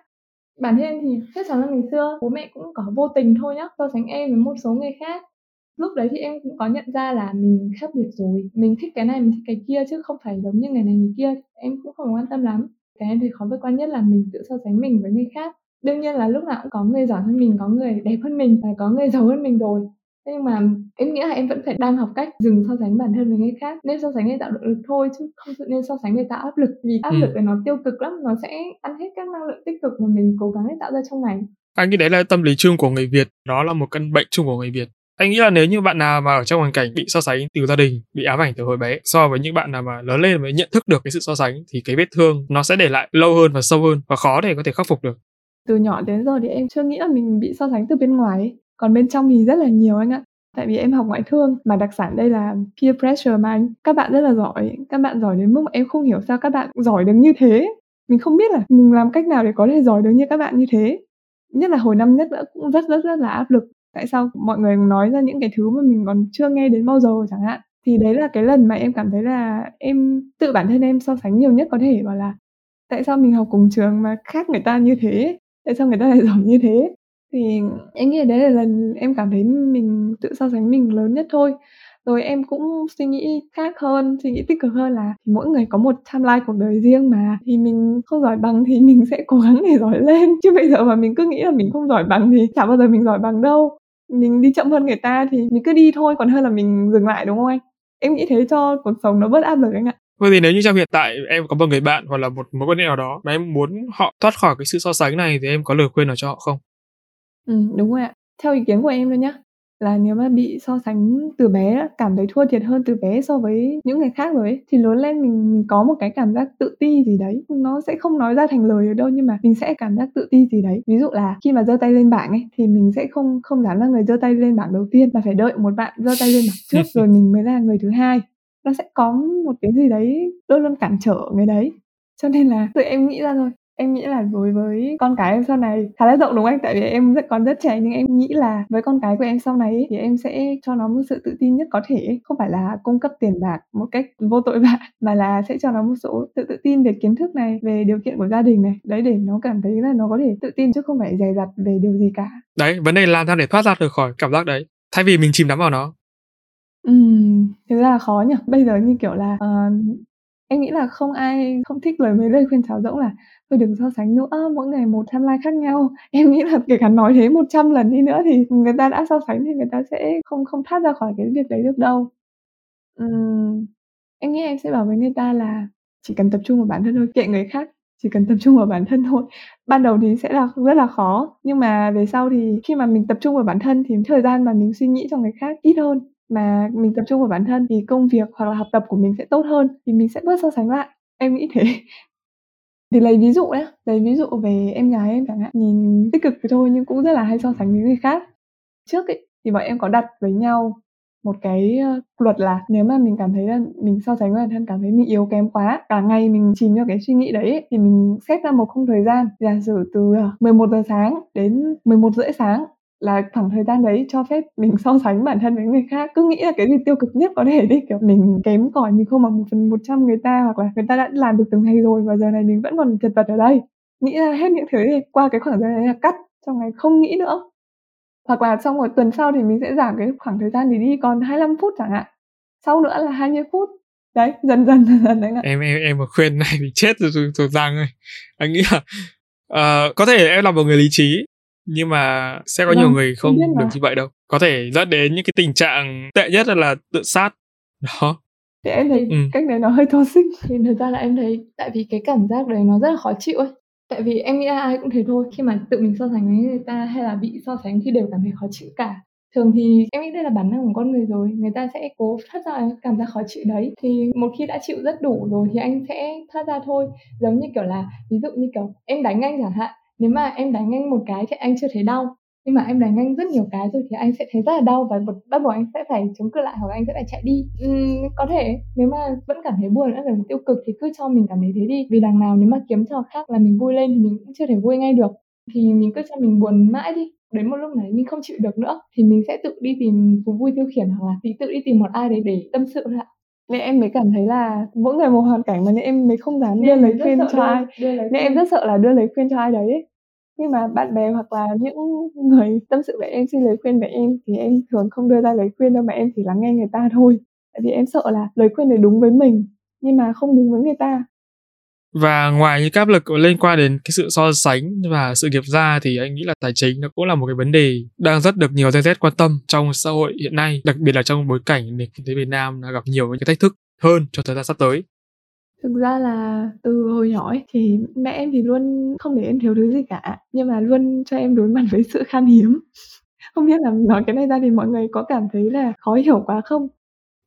Bản thân thì chắc chắn là ngày xưa bố mẹ cũng có vô tình thôi nhá so sánh em với một số người khác. Lúc đấy thì em cũng có nhận ra là mình khác biệt rồi mình thích cái này mình thích cái kia chứ không phải giống như người này người kia. Em cũng không quan tâm lắm. Cái em thì khó vượt qua nhất là mình tự so sánh mình với người khác. Đương nhiên là lúc nào cũng có người giỏi hơn mình có người đẹp hơn mình và có người giàu hơn mình rồi nhưng mà em nghĩ là em vẫn phải đang học cách dừng so sánh bản thân với người khác. Nên so sánh để tạo động lực thôi chứ không nên so sánh để tạo áp lực. Vì áp ừ. lực này nó tiêu cực lắm nó sẽ ăn hết các năng lượng tích cực mà mình cố gắng để tạo ra trong ngày anh nghĩ đấy là tâm lý chung của người Việt. Đó là một căn bệnh chung của người Việt. Anh nghĩ là nếu như bạn nào mà ở trong hoàn cảnh bị so sánh từ gia đình bị ám ảnh từ hồi bé so với những bạn nào mà lớn lên mới nhận thức được cái sự so sánh thì cái vết thương nó sẽ để lại lâu hơn và sâu hơn và khó để có thể khắc phục được. Từ nhỏ đến giờ thì em chưa nghĩ là mình bị so sánh từ bên ngoài còn bên trong thì rất là nhiều anh ạ. Tại vì em học ngoại thương, mà đặc sản đây là peer pressure mà anh. Các bạn rất là giỏi, các bạn giỏi đến mức mà em không hiểu sao các bạn giỏi được như thế. Mình không biết là mình làm cách nào để có thể giỏi được như các bạn như thế. Nhất là hồi năm nhất nữa cũng rất rất rất là áp lực. Tại sao mọi người nói ra những cái thứ mà mình còn chưa nghe đến bao giờ chẳng hạn? Thì đấy là cái lần mà em cảm thấy là em, tự bản thân em so sánh nhiều nhất có thể, bảo là tại sao mình học cùng trường mà khác người ta như thế? Tại sao người ta lại giỏi như thế? Thì em nghĩ đấy là lần em cảm thấy mình tự so sánh mình lớn nhất thôi. Rồi em cũng suy nghĩ khác hơn, suy nghĩ tích cực hơn là mỗi người có một timeline cuộc đời riêng mà, thì mình không giỏi bằng thì mình sẽ cố gắng để giỏi lên. Chứ bây giờ mà mình cứ nghĩ là mình không giỏi bằng thì chả bao giờ mình giỏi bằng đâu. Mình đi chậm hơn người ta thì mình cứ đi thôi còn hơn là mình dừng lại, đúng không anh? Em nghĩ thế cho cuộc sống nó bớt áp lực anh ạ. Vậy thì nếu như trong hiện tại em có một người bạn hoặc là một mối quan hệ nào đó mà em muốn họ thoát khỏi cái sự so sánh này thì em có lời khuyên nào cho họ không? Ừm, đúng rồi ạ. Theo ý kiến của em thôi nhá, là nếu mà bị so sánh từ bé cảm thấy thua thiệt hơn từ bé so với những người khác rồi ấy, thì lớn lên mình mình có một cái cảm giác tự ti gì đấy, nó sẽ không nói ra thành lời được đâu nhưng mà mình sẽ cảm giác tự ti gì đấy. Ví dụ là khi mà giơ tay lên bảng ấy, thì mình sẽ không không dám là người giơ tay lên bảng đầu tiên mà phải đợi một bạn giơ tay lên bảng trước rồi mình mới là người thứ hai. Nó sẽ có một cái gì đấy luôn luôn cản trở người đấy. Cho nên là tự em nghĩ ra thôi, Em nghĩ là đối với con cái em sau này khá là rộng, đúng không anh? Tại vì em rất còn rất trẻ nhưng em nghĩ là với con cái của em sau này thì em sẽ cho nó một sự tự tin nhất có thể, không phải là cung cấp tiền bạc một cách vô tội vạ, mà là sẽ cho nó một số sự tự tin về kiến thức này, về điều kiện của gia đình này, đấy để nó cảm thấy là nó có thể tự tin chứ không phải dè dặt về điều gì cả. Đấy, vấn đề là làm sao để thoát ra được khỏi cảm giác đấy, thay vì mình chìm đắm vào nó. Ừm, thực ra là khó nhỉ. Bây giờ như kiểu là, ờ, em nghĩ là không ai không thích lời mấy lời khuyên sáo rỗng là "Thôi đừng so sánh nữa, mỗi ngày một timeline khác nhau." Em nghĩ là kể cả nói thế 100 lần đi nữa thì người ta đã so sánh thì người ta sẽ không không thoát ra khỏi cái việc đấy được đâu. uhm, em nghĩ em sẽ bảo với người ta là chỉ cần tập trung vào bản thân thôi, kệ người khác, chỉ cần tập trung vào bản thân thôi. Ban đầu thì sẽ là rất là khó, nhưng mà về sau thì khi mà mình tập trung vào bản thân thì thời gian mà mình suy nghĩ cho người khác ít hơn, mà mình tập trung vào bản thân thì công việc hoặc là học tập của mình sẽ tốt hơn, thì mình sẽ bớt so sánh lại. Em nghĩ thế. Thì lấy ví dụ nhé lấy ví dụ về em gái em chẳng hạn, nhìn tích cực thì thôi nhưng cũng rất là hay so sánh với người khác. Trước ấy, thì bọn em có đặt với nhau một cái, luật là nếu mà mình cảm thấy là mình so sánh với bản thân, cảm thấy mình yếu kém quá, cả ngày mình chìm vào cái suy nghĩ đấy ấy, thì mình xét ra một khung thời gian, giả sử từ, ờ, 11 giờ sáng đến 11 rưỡi sáng là khoảng thời gian đấy cho phép mình so sánh bản thân với người khác. Cứ nghĩ là cái gì tiêu cực nhất có thể đi kiểu mình kém cỏi mình không bằng một phần một trăm người ta hoặc là người ta đã làm được từng ngày rồi và giờ này mình vẫn còn chật vật ở đây. Nghĩ là hết những thứ đi qua cái khoảng thời gian đấy là cắt trong ngày không nghĩ nữa. Hoặc là trong một tuần sau thì mình sẽ giảm cái khoảng thời gian thì đi còn 25 phút chẳng hạn. Sau nữa là 20 phút. Đấy dần dần dần dần đấy em em em mà khuyên này thì chết rồi rồi, rồi giang ơi. Anh nghĩ là uh, có thể em là một người lý trí nhưng mà sẽ có vâng, nhiều người không được như vậy đâu. Có thể dẫn đến những cái tình trạng tệ nhất là tự sát. Đó. Thì em thấy ừ. cách đấy nó hơi thô sinh thì thật ra là em thấy tại vì cái cảm giác đấy nó rất là khó chịu ấy. Tại vì em nghĩ là ai cũng thế thôi. Khi mà tự mình so sánh với người ta hay là bị so sánh thì đều cảm thấy khó chịu cả. Thường thì em nghĩ đây là bản năng của con người rồi. Người ta sẽ cố thoát ra cảm giác khó chịu đấy. Thì một khi đã chịu rất đủ rồi thì anh sẽ thoát ra thôi. Giống như kiểu là ví dụ như kiểu em đánh anh chẳng hạn nếu mà em đánh anh một cái thì anh chưa thấy đau. Nhưng mà em đánh anh rất nhiều cái rồi thì anh sẽ thấy rất là đau và bắt buộc anh sẽ phải chống cự lại hoặc anh sẽ phải chạy đi. Uhm, có thể nếu mà vẫn cảm thấy buồn vẫn cảm thấy tiêu cực thì cứ cho mình cảm thấy thế đi. Vì đằng nào nếu mà kiếm trò khác là mình vui lên thì mình cũng chưa thể vui ngay được. Thì mình cứ cho mình buồn mãi đi. Đến một lúc này mình không chịu được nữa thì mình sẽ tự đi tìm thú vui tiêu khiển hoặc là tự đi tìm một ai đấy để tâm sự lại nên em mới cảm thấy là mỗi người một hoàn cảnh mà nên em mới không dám đưa lấy khuyên cho ai. nên em rất sợ là đưa lấy khuyên cho ai đấy ấy nhưng mà bạn bè hoặc là những người tâm sự với em, xin lời khuyên với em thì em thường không đưa ra lời khuyên đâu mà em chỉ lắng nghe người ta thôi. Tại vì em sợ là lời khuyên này đúng với mình, nhưng mà không đúng với người ta. Và ngoài những áp lực liên quan đến cái sự so sánh và sự nghiệp ra thì anh nghĩ là tài chính nó cũng là một cái vấn đề đang rất được nhiều Gen Z quan tâm trong xã hội hiện nay, đặc biệt là trong bối cảnh nền kinh tế Việt Nam đã gặp nhiều những cái thách thức hơn cho thời gian sắp tới. Thực ra là từ hồi nhỏ ấy, thì mẹ em thì luôn không để em thiếu thứ gì cả, nhưng mà luôn cho em đối mặt với sự khan hiếm. Không biết là nói cái này ra thì mọi người có cảm thấy là khó hiểu quá không?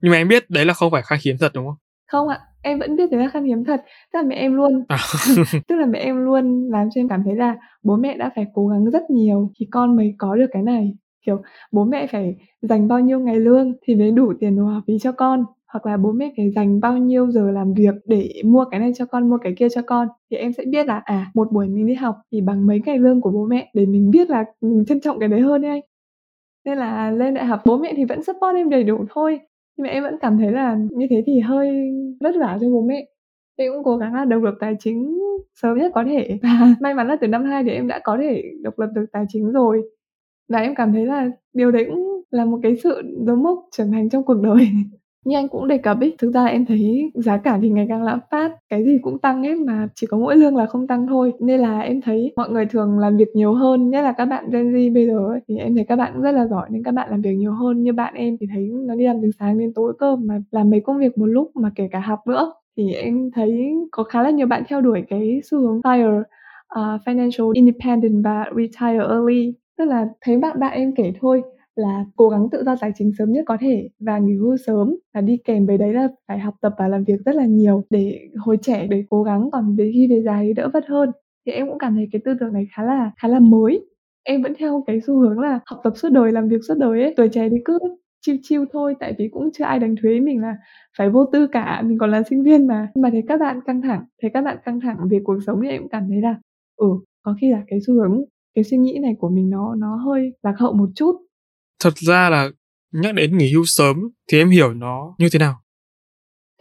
Nhưng mà em biết đấy là không phải khan hiếm thật đúng không? Không ạ, em vẫn biết đấy là khan hiếm thật. Tức là mẹ em luôn à. tức là mẹ em luôn làm cho em cảm thấy là bố mẹ đã phải cố gắng rất nhiều thì con mới có được cái này. Kiểu bố mẹ phải dành bao nhiêu ngày lương thì mới đủ tiền đồ học phí cho con hoặc là bố mẹ phải dành bao nhiêu giờ làm việc để mua cái này cho con, mua cái kia cho con, thì em sẽ biết là à một buổi mình đi học thì bằng mấy ngày lương của bố mẹ để mình biết là mình trân trọng cái đấy hơn đấy anh. Nên là lên đại học bố mẹ thì vẫn support em đầy đủ thôi, nhưng mà em vẫn cảm thấy là như thế thì hơi vất vả cho bố mẹ. Em cũng cố gắng là độc lập tài chính sớm nhất có thể và may mắn là từ năm 2 thì em đã có thể độc lập được tài chính rồi. Và em cảm thấy là điều đấy cũng là một cái sự dấu mốc trưởng thành trong cuộc đời. như anh cũng đề cập ấy thực ra em thấy giá cả thì ngày càng lạm phát cái gì cũng tăng ấy mà chỉ có mỗi lương là không tăng thôi. Nên là em thấy mọi người thường làm việc nhiều hơn nhất là các bạn Gen Z bây giờ ấy, thì em thấy các bạn cũng rất là giỏi nên các bạn làm việc nhiều hơn. Như bạn em thì thấy nó đi làm từ sáng đến tối cơ mà làm mấy công việc một lúc mà kể cả học nữa. Thì em thấy có khá là nhiều bạn theo đuổi cái xu hướng FIRE uh, à, financial independent và retire early. Tức là thấy bạn bạn em kể thôi là cố gắng tự do tài chính sớm nhất có thể và nghỉ hưu sớm và đi kèm với đấy là phải học tập và làm việc rất là nhiều để hồi trẻ để cố gắng còn về khi về già thì đỡ vất hơn. Thì em cũng cảm thấy cái tư tưởng này khá là khá là mới. Em vẫn theo cái xu hướng là học tập suốt đời, làm việc suốt đời ấy. Tuổi trẻ thì cứ chiêu chiêu thôi, tại vì cũng chưa ai đánh thuế mình là phải vô tư cả, mình còn là sinh viên mà. Nhưng mà thấy các bạn căng thẳng, thấy các bạn căng thẳng về cuộc sống thì em cũng cảm thấy là ừ có khi là cái xu hướng, cái suy nghĩ này của mình nó nó hơi lạc hậu một chút thật ra là nhắc đến nghỉ hưu sớm thì em hiểu nó như thế nào?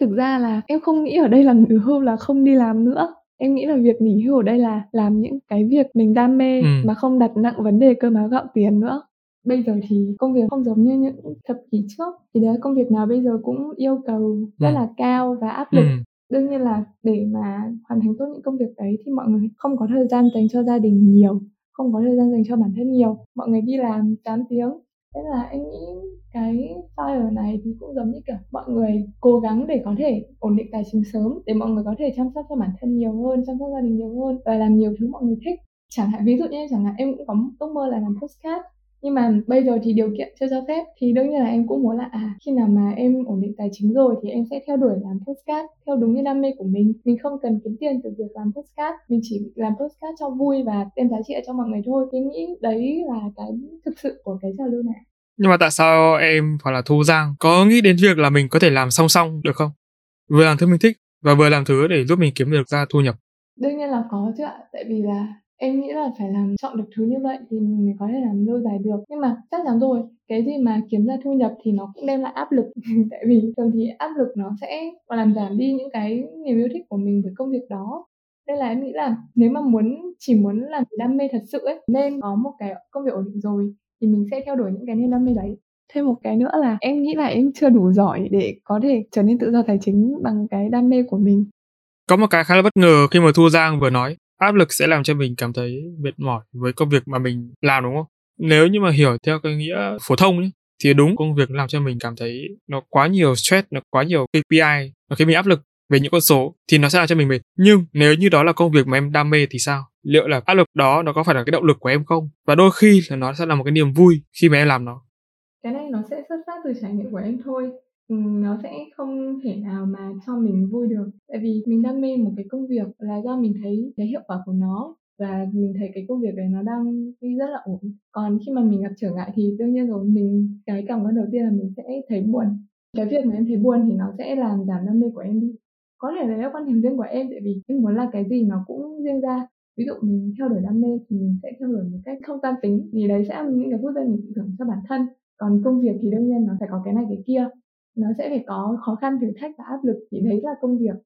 Thực ra là em không nghĩ ở đây là nghỉ hưu là không đi làm nữa. Em nghĩ là việc nghỉ hưu ở đây là làm những cái việc mình đam mê ừ. mà không đặt nặng vấn đề cơm áo gạo tiền nữa. Bây giờ thì công việc không giống như những thập kỷ trước. Thì đấy công việc nào bây giờ cũng yêu cầu rất ừ. là cao và áp lực. Ừ. đương nhiên là để mà hoàn thành tốt những công việc đấy thì mọi người không có thời gian dành cho gia đình nhiều không có thời gian dành cho bản thân nhiều. Mọi người đi làm 8 tiếng thế là anh nghĩ cái fire này thì cũng giống như kiểu mọi người cố gắng để có thể ổn định tài chính sớm, để mọi người có thể chăm sóc cho bản thân nhiều hơn, chăm sóc gia đình nhiều hơn và làm nhiều thứ mọi người thích. Chẳng hạn, ví dụ như chẳng hạn, em cũng có ước mơ là làm postcard nhưng mà bây giờ thì điều kiện chưa cho phép thì đương nhiên là em cũng muốn là à khi nào mà em ổn định tài chính rồi thì em sẽ theo đuổi làm postcard theo đúng như đam mê của mình mình không cần kiếm tiền từ việc làm postcard mình chỉ làm postcard cho vui và đem giá trị cho mọi người thôi em nghĩ đấy là cái thực sự của cái trào lưu này nhưng mà tại sao em hoặc là Thu Giang có nghĩ đến việc là mình có thể làm song song được không? Vừa làm thứ mình thích và vừa làm thứ để giúp mình kiếm được ra thu nhập. Đương nhiên là có chứ ạ, tại vì là em nghĩ là phải làm chọn được thứ như vậy thì mình mới có thể làm lâu dài được. Nhưng mà chắc chắn rồi cái gì mà kiếm ra thu nhập thì nó cũng đem lại áp lực. Tại vì thường thì áp lực nó sẽ làm giảm đi những cái niềm yêu thích của mình với công việc đó. Nên là em nghĩ là nếu mà muốn chỉ muốn làm đam mê thật sự ấy nên có một cái công việc ổn định rồi thì mình sẽ theo đuổi những cái niềm đam mê đấy. Thêm một cái nữa là em nghĩ là em chưa đủ giỏi để có thể trở nên tự do tài chính bằng cái đam mê của mình. Có một cái khá là bất ngờ khi mà Thu Giang vừa nói áp lực sẽ làm cho mình cảm thấy mệt mỏi với công việc mà mình làm đúng không? Nếu như mà hiểu theo cái nghĩa phổ thông nhé, thì đúng công việc làm cho mình cảm thấy nó quá nhiều stress, nó quá nhiều KPI, nó khiến mình áp lực về những con số thì nó sẽ làm cho mình mệt. Nhưng nếu như đó là công việc mà em đam mê thì sao? Liệu là áp lực đó nó có phải là cái động lực của em không? Và đôi khi là nó sẽ là một cái niềm vui khi mà em làm nó. Cái này nó sẽ xuất phát từ trải nghiệm của em thôi Ừ, nó sẽ không thể nào mà cho mình vui được. Tại vì mình đam mê một cái công việc là do mình thấy cái hiệu quả của nó và mình thấy cái công việc đấy nó đang đi rất là ổn. Còn khi mà mình gặp trở ngại thì đương nhiên rồi, mình, cái cảm giác đầu tiên là mình sẽ thấy buồn. Cái việc mà em thấy buồn thì nó sẽ làm giảm đam mê của em đi. Có thể đấy là quan điểm riêng của em, tại vì em muốn là cái gì nó cũng riêng ra. Ví dụ mình theo đuổi đam mê thì mình sẽ theo đuổi một cách không toan tính, vì đấy sẽ là những cái phút giây mình tự thưởng cho bản thân. Còn công việc thì đương nhiên nó phải có cái này cái kia nó sẽ phải có khó khăn thử thách và áp lực thì đấy là công việc.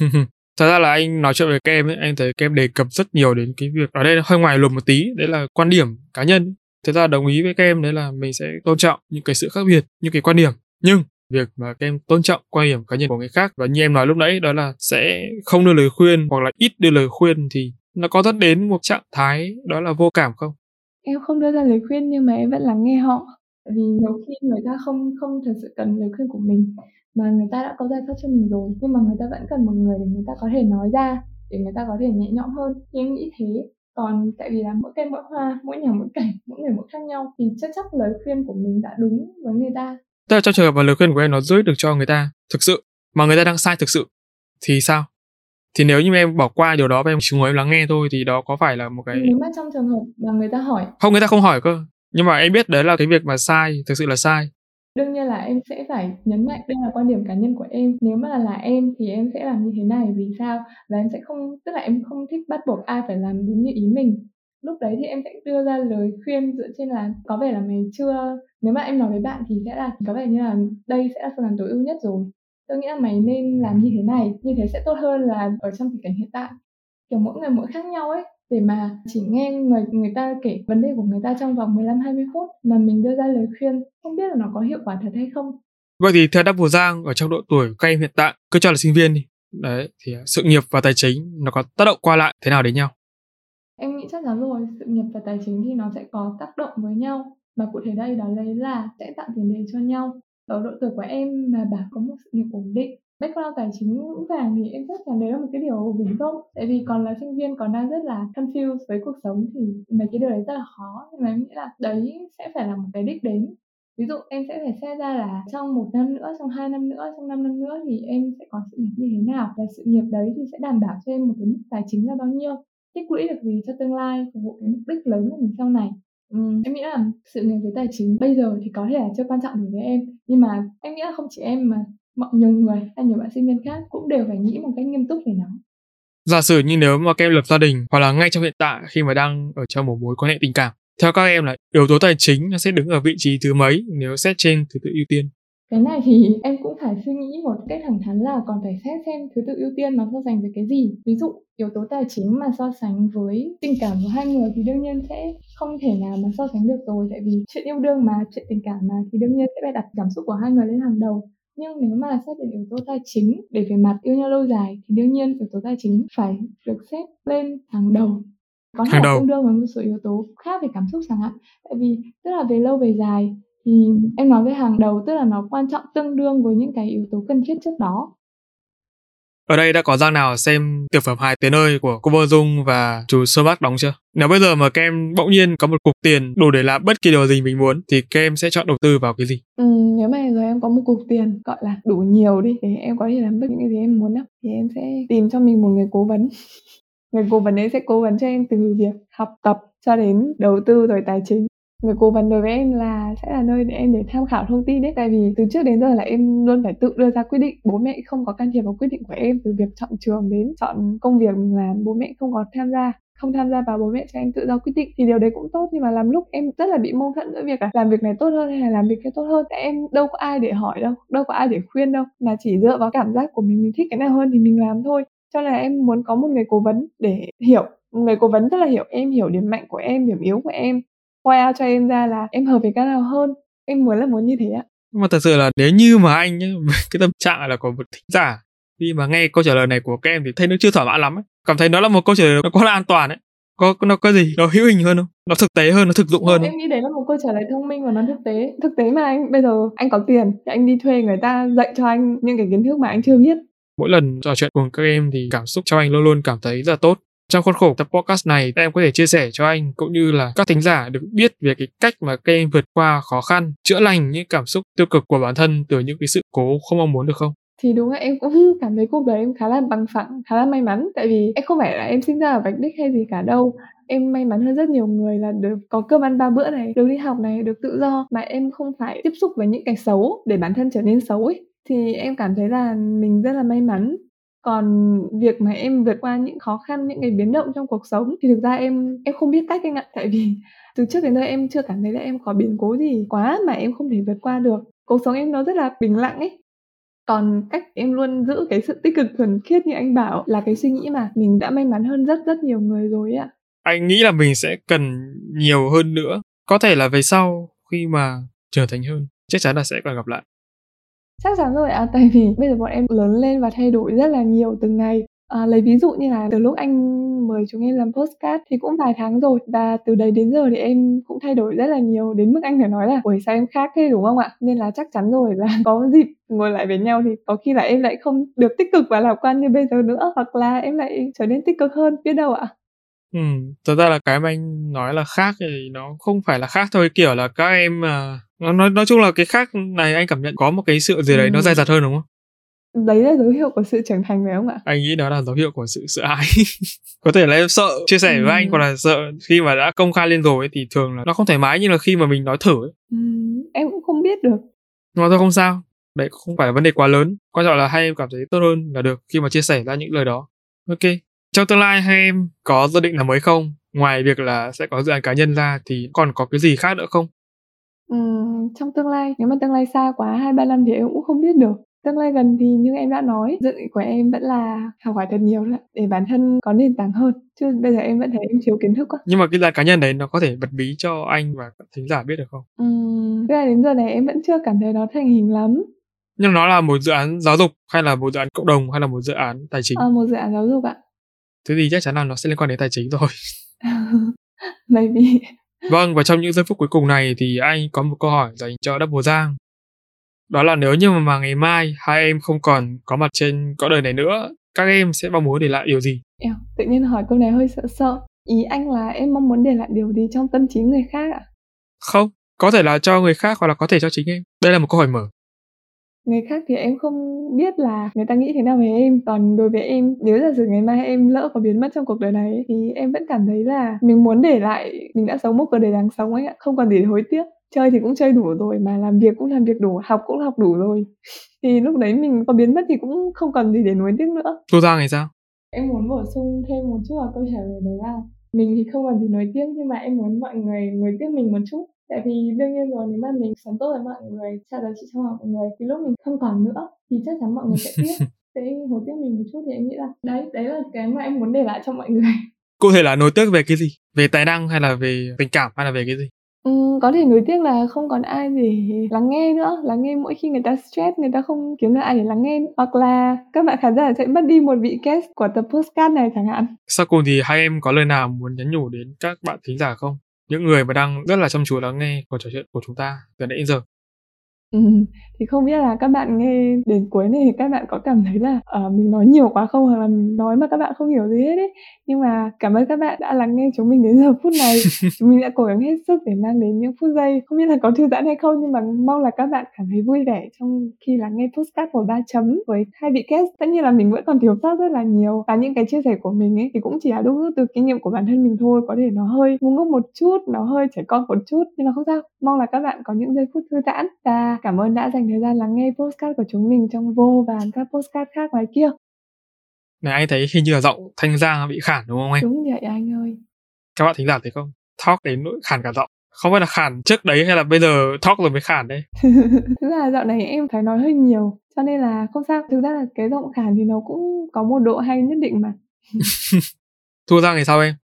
Thật ra là anh nói chuyện với các em ấy, anh thấy các em đề cập rất nhiều đến cái việc ở đây hơi ngoài luồng một tí đấy là quan điểm cá nhân thật ra đồng ý với các em đấy là mình sẽ tôn trọng những cái sự khác biệt những cái quan điểm. Nhưng việc mà các em tôn trọng quan điểm cá nhân của người khác và như em nói lúc nãy đó là sẽ không đưa lời khuyên hoặc là ít đưa lời khuyên thì nó có dẫn đến một trạng thái đó là vô cảm không? Em không đưa ra lời khuyên nhưng mà em vẫn lắng nghe họ Tại vì nhiều khi người ta không không thật sự cần lời khuyên của mình mà người ta đã có giải pháp cho mình rồi nhưng mà người ta vẫn cần một người để người ta có thể nói ra để người ta có thể nhẹ nhõm hơn. Thì em nghĩ thế. Còn tại vì là mỗi cây mỗi hoa mỗi nhà mỗi cảnh mỗi người mỗi khác nhau thì chắc chắc lời khuyên của mình đã đúng với người ta. Tức là trong trường hợp mà lời khuyên của em nó giúp được cho người ta thực sự mà người ta đang sai thực sự thì sao? Thì nếu như em bỏ qua điều đó và em chỉ ngồi em lắng nghe thôi thì đó có phải là một cái nếu mà trong trường hợp mà người ta hỏi không người ta không hỏi cơ nhưng mà em biết đấy là cái việc mà sai, thực sự là sai. Đương nhiên là em sẽ phải nhấn mạnh, đây là quan điểm cá nhân của em. Nếu mà là em thì em sẽ làm như thế này, vì sao? Và em sẽ không, tức là em không thích bắt buộc ai phải làm đúng như ý mình. Lúc đấy thì em sẽ đưa ra lời khuyên dựa trên là, có vẻ là mày chưa, nếu mà em nói với bạn thì sẽ là, có vẻ như là đây sẽ là phương án tối ưu nhất rồi. Tôi nghĩ là mày nên làm như thế này, như thế sẽ tốt hơn là ở trong tình cảnh hiện tại. Kiểu mỗi người mỗi khác nhau ấy để mà chỉ nghe người người ta kể vấn đề của người ta trong vòng 15 20 phút mà mình đưa ra lời khuyên không biết là nó có hiệu quả thật hay không. Vậy thì theo Double Giang ở trong độ tuổi các em hiện tại cứ cho là sinh viên đi. Đấy thì sự nghiệp và tài chính nó có tác động qua lại thế nào đến nhau? Em nghĩ chắc chắn rồi, sự nghiệp và tài chính thì nó sẽ có tác động với nhau mà cụ thể đây đó lấy là sẽ tạo tiền đề cho nhau. Ở độ tuổi của em mà bảo có một sự nghiệp ổn định background tài chính vững vàng thì em chắc chắn đấy là một cái điều bình vông tại vì còn là sinh viên còn đang rất là confused với cuộc sống thì mấy cái điều đấy rất là khó. Nhưng mà em nghĩ là đấy sẽ phải là một cái đích đến. Ví dụ em sẽ phải xét ra là trong một năm nữa trong hai năm nữa trong năm năm nữa thì em sẽ có sự nghiệp như thế nào? Và sự nghiệp đấy thì sẽ đảm bảo cho em một cái mức tài chính là bao nhiêu? Tích lũy được gì cho tương lai phục vụ cái mục đích lớn của mình sau này? Ừ, em nghĩ là sự nghiệp với tài chính bây giờ thì có thể là chưa quan trọng đối với em. Nhưng mà em nghĩ là không chỉ em mà mọi nhiều người hay nhiều bạn sinh viên khác cũng đều phải nghĩ một cách nghiêm túc về nó. Giả sử như nếu mà các em lập gia đình hoặc là ngay trong hiện tại khi mà đang ở trong một mối quan hệ tình cảm theo các em là yếu tố tài chính nó sẽ đứng ở vị trí thứ mấy nếu xét trên thứ tự ưu tiên? Cái này thì em cũng phải suy nghĩ một cách thẳng thắn là còn phải xét xem thứ tự ưu tiên nó so sánh với cái gì. Ví dụ yếu tố tài chính mà so sánh với tình cảm của hai người thì đương nhiên sẽ không thể nào mà so sánh được rồi tại vì chuyện yêu đương mà chuyện tình cảm mà thì đương nhiên sẽ phải đặt cảm xúc của hai người lên hàng đầu nhưng nếu mà xét đến yếu tố tài chính để về mặt yêu nhau lâu dài thì đương nhiên yếu tố tài chính phải được xét lên hàng đầu. Có thể tương đương với một số yếu tố khác về cảm xúc chẳng hạn. Tại vì tức là về lâu về dài thì em nói về hàng đầu tức là nó quan trọng tương đương với những cái yếu tố cần thiết trước đó ở đây đã có Giang nào xem tiểu phẩm Hai Tiếng ơi của cô Vô Dung và chú Sơ Bắc đóng chưa? Nếu bây giờ mà các em bỗng nhiên có một cục tiền đủ để làm bất kỳ điều gì mình muốn thì các em sẽ chọn đầu tư vào cái gì? Ừ, nếu mà giờ em có một cục tiền gọi là đủ nhiều đi thì em có thể làm bất những cái gì em muốn đó, thì em sẽ tìm cho mình một người cố vấn. người cố vấn ấy sẽ cố vấn cho em từ việc học tập cho đến đầu tư rồi tài chính người cố vấn đối với em là sẽ là nơi để em để tham khảo thông tin đấy. Tại vì từ trước đến giờ là em luôn phải tự đưa ra quyết định. Bố mẹ không có can thiệp vào quyết định của em từ việc chọn trường đến chọn công việc mình làm bố mẹ không có tham gia, không tham gia vào bố mẹ cho em tự do quyết định. Thì điều đấy cũng tốt, nhưng mà làm lúc em rất là bị mâu thuẫn giữa việc là làm việc này tốt hơn hay là làm việc kia tốt hơn. Tại em đâu có ai để hỏi đâu đâu có ai để khuyên đâu. Mà chỉ dựa vào cảm giác của mình mình thích cái nào hơn thì mình làm thôi. Cho nên là em muốn có một người cố vấn để hiểu. Người cố vấn rất là hiểu, em hiểu điểm mạnh của em, điểm yếu của em khoe cho em ra là em hợp với cái nào hơn em muốn là muốn như thế ạ. Mà thật sự là nếu như mà anh ấy, cái tâm trạng là của một thính giả khi mà nghe câu trả lời này của các em thì thấy nó chưa thỏa mãn lắm ấy. cảm thấy nó là một câu trả lời nó quá là an toàn ấy. Có nó có gì nó hữu hình hơn không? Nó thực tế hơn nó thực dụng hơn em nghĩ đấy là một câu trả lời thông minh và nó thực tế. Thực tế mà anh bây giờ anh có tiền thì anh đi thuê người ta dạy cho anh những cái kiến thức mà anh chưa biết. Mỗi lần trò chuyện cùng các em thì cảm xúc cho anh luôn luôn cảm thấy rất là tốt trong khuôn khổ tập podcast này, em có thể chia sẻ cho anh cũng như là các thính giả được biết về cái cách mà các em vượt qua khó khăn, chữa lành những cảm xúc tiêu cực của bản thân từ những cái sự cố không mong muốn được không? thì đúng là em cũng cảm thấy cuộc đời em khá là bằng phẳng khá là may mắn. Tại vì em không phải là em sinh ra ở vạch đích hay gì cả đâu. Em may mắn hơn rất nhiều người là được có cơm ăn ba bữa này được đi học này được tự do. Mà em không phải tiếp xúc với những cái xấu để bản thân trở nên xấu ấy. Thì em cảm thấy là mình rất là may mắn còn việc mà em vượt qua những khó khăn, những cái biến động trong cuộc sống thì thực ra em em không biết cách anh ạ. Tại vì từ trước đến giờ em chưa cảm thấy là em có biến cố gì quá mà em không thể vượt qua được. Cuộc sống em nó rất là bình lặng ấy. Còn cách em luôn giữ cái sự tích cực thuần khiết như anh bảo là cái suy nghĩ mà mình đã may mắn hơn rất rất nhiều người rồi ạ. Anh nghĩ là mình sẽ cần nhiều hơn nữa. Có thể là về sau khi mà trưởng thành hơn, chắc chắn là sẽ còn gặp lại chắc chắn rồi ạ à, tại vì bây giờ bọn em lớn lên và thay đổi rất là nhiều từng ngày. À, lấy ví dụ như là từ lúc anh mời chúng em làm postcard thì cũng vài tháng rồi và từ đấy đến giờ thì em cũng thay đổi rất là nhiều đến mức anh phải nói là buổi sao em khác thế? Đúng không ạ? Nên là chắc chắn rồi là có dịp ngồi lại với nhau thì có khi là em lại không được tích cực và lạc quan như bây giờ nữa hoặc là em lại trở nên tích cực hơn biết đâu ạ. Ừ, thật ra là cái mà anh nói là khác thì nó không phải là khác thôi kiểu là các em uh nói nói chung là cái khác này anh cảm nhận có một cái sự gì đấy ừ. nó dai dặt hơn đúng không? đấy là dấu hiệu của sự trưởng thành phải không ạ? Anh nghĩ đó là dấu hiệu của sự sợ hãi. có thể là em sợ chia sẻ ừ. với anh hoặc là sợ khi mà đã công khai lên rồi ấy, thì thường là nó không thoải mái như là khi mà mình nói thử ấy. Ừ, em cũng không biết được. Mà thôi không sao, đấy không phải là vấn đề quá lớn. Quan trọng là hai em cảm thấy tốt hơn là được khi mà chia sẻ ra những lời đó. Ok, trong tương lai hai em có dự định là mới không? Ngoài việc là sẽ có dự án cá nhân ra thì còn có cái gì khác nữa không? Ừ, trong tương lai, nếu mà tương lai xa quá hai ba năm thì em cũng không biết được. Tương lai gần thì như em đã nói, dự định của em vẫn là học hỏi thật nhiều để bản thân có nền tảng hơn. Chứ bây giờ em vẫn thấy em thiếu kiến thức quá. Nhưng mà cái dự án cá nhân đấy nó có thể bật bí cho anh và thính giả biết được không? Ừ, bây đến giờ này em vẫn chưa cảm thấy nó thành hình lắm. Nhưng nó là một dự án giáo dục hay là một dự án cộng đồng hay là một dự án tài chính? À, một dự án giáo dục ạ thế thì chắc chắn là nó sẽ liên quan đến tài chính rồi maybe vâng và trong những giây phút cuối cùng này thì anh có một câu hỏi dành cho Double Giang. Đó là nếu như mà ngày mai hai em không còn có mặt trên cõi đời này nữa các em sẽ mong muốn để lại điều gì? Eo, tự nhiên hỏi câu này hơi sợ sợ. Ý anh là em mong muốn để lại điều gì trong tâm trí người khác ạ? Không có thể là cho người khác hoặc là có thể cho chính em. Đây là một câu hỏi mở người khác thì em không biết là người ta nghĩ thế nào về em. Còn đối với em nếu giả sử ngày mai em lỡ có biến mất trong cuộc đời này thì em vẫn cảm thấy là mình muốn để lại mình đã sống một cuộc đời đáng sống ấy ạ. Không còn gì để hối tiếc. Chơi thì cũng chơi đủ rồi mà làm việc cũng làm việc đủ học cũng học đủ rồi. Thì lúc đấy mình có biến mất thì cũng không còn gì để nuối tiếc nữa. Cô giang thì sao? Em muốn bổ sung thêm một chút vào câu trả lời đấy là mình thì không còn gì nuối tiếc nhưng mà em muốn mọi người nuối tiếc mình một chút tại vì đương nhiên rồi nếu mà mình sống tốt với mọi người trả giá trị cho mọi người thì lúc mình không còn nữa thì chắc chắn mọi người sẽ tiếc. Sẽ hối tiếc mình một chút thì em nghĩ là đấy đấy là cái mà em muốn để lại cho mọi người. Cụ thể là nối tiếc về cái gì? Về tài năng hay là về tình cảm hay là về cái gì? Ừ, có thể nối tiếc là không còn ai để lắng nghe nữa. Lắng nghe mỗi khi người ta stress người ta không kiếm được ai để lắng nghe hoặc là các bạn khán giả sẽ mất đi một vị guest của tập postcard này chẳng hạn. Sau cùng thì hai em có lời nào muốn nhắn nhủ đến các bạn thính giả không những người mà đang rất là chăm chú lắng nghe cuộc trò chuyện của chúng ta từ nãy đến giờ. Ừ, thì không biết là các bạn nghe đến cuối này thì các bạn có cảm thấy là uh, mình nói nhiều quá không hoặc là mình nói mà các bạn không hiểu gì hết ấy. Nhưng mà cảm ơn các bạn đã lắng nghe chúng mình đến giờ phút này. Chúng mình đã cố gắng hết sức để mang đến những phút giây. Không biết là có thư giãn hay không nhưng mà mong là các bạn cảm thấy vui vẻ trong khi lắng nghe postcard của ba chấm với hai vị guest. Tất nhiên là mình vẫn còn thiếu sót rất là nhiều. Và những cái chia sẻ của mình ấy thì cũng chỉ là đúc rút từ kinh nghiệm của bản thân mình thôi. Có thể nó hơi ngu ngốc một chút nó hơi trẻ con một chút. Nhưng mà không sao. Mong là các bạn có những giây phút thư giãn. Và cảm ơn đã dành thời gian lắng nghe postcard của chúng mình trong vô và các postcard khác ngoài kia Này anh thấy hình như là giọng Thanh Giang bị khản đúng không anh? Đúng vậy anh ơi. Các bạn thính giả thấy không? Talk đến nỗi khản cả giọng. Không biết là khản trước đấy hay là bây giờ talk rồi mới khản đây? Thực ra là dạo này em phải nói hơi nhiều, cho nên là không sao. Thực ra là cái giọng khản thì nó cũng có một độ hay nhất định mà. Thu Giang thì sao em?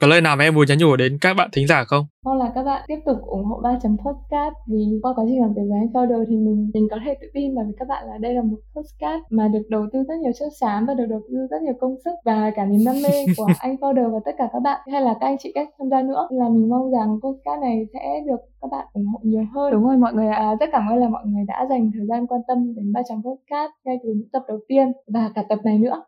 Có lời nào mà em muốn nhắn nhủ đến các bạn thính giả không? Mong là các bạn tiếp tục ủng hộ 3 chấm podcast vì qua quá trình làm việc với anh founder thì mình mình có thể tự tin vào với các bạn là đây là một podcast mà được đầu tư rất nhiều chất xám và được đầu tư rất nhiều công sức và cả niềm đam mê của anh founder và tất cả các bạn hay là các anh chị cách tham gia nữa là mình mong rằng podcast này sẽ được các bạn ủng hộ nhiều hơn. Đúng rồi mọi người à, rất cảm ơn là mọi người đã dành thời gian quan tâm đến 3 chấm podcast ngay từ những tập đầu tiên và cả tập này nữa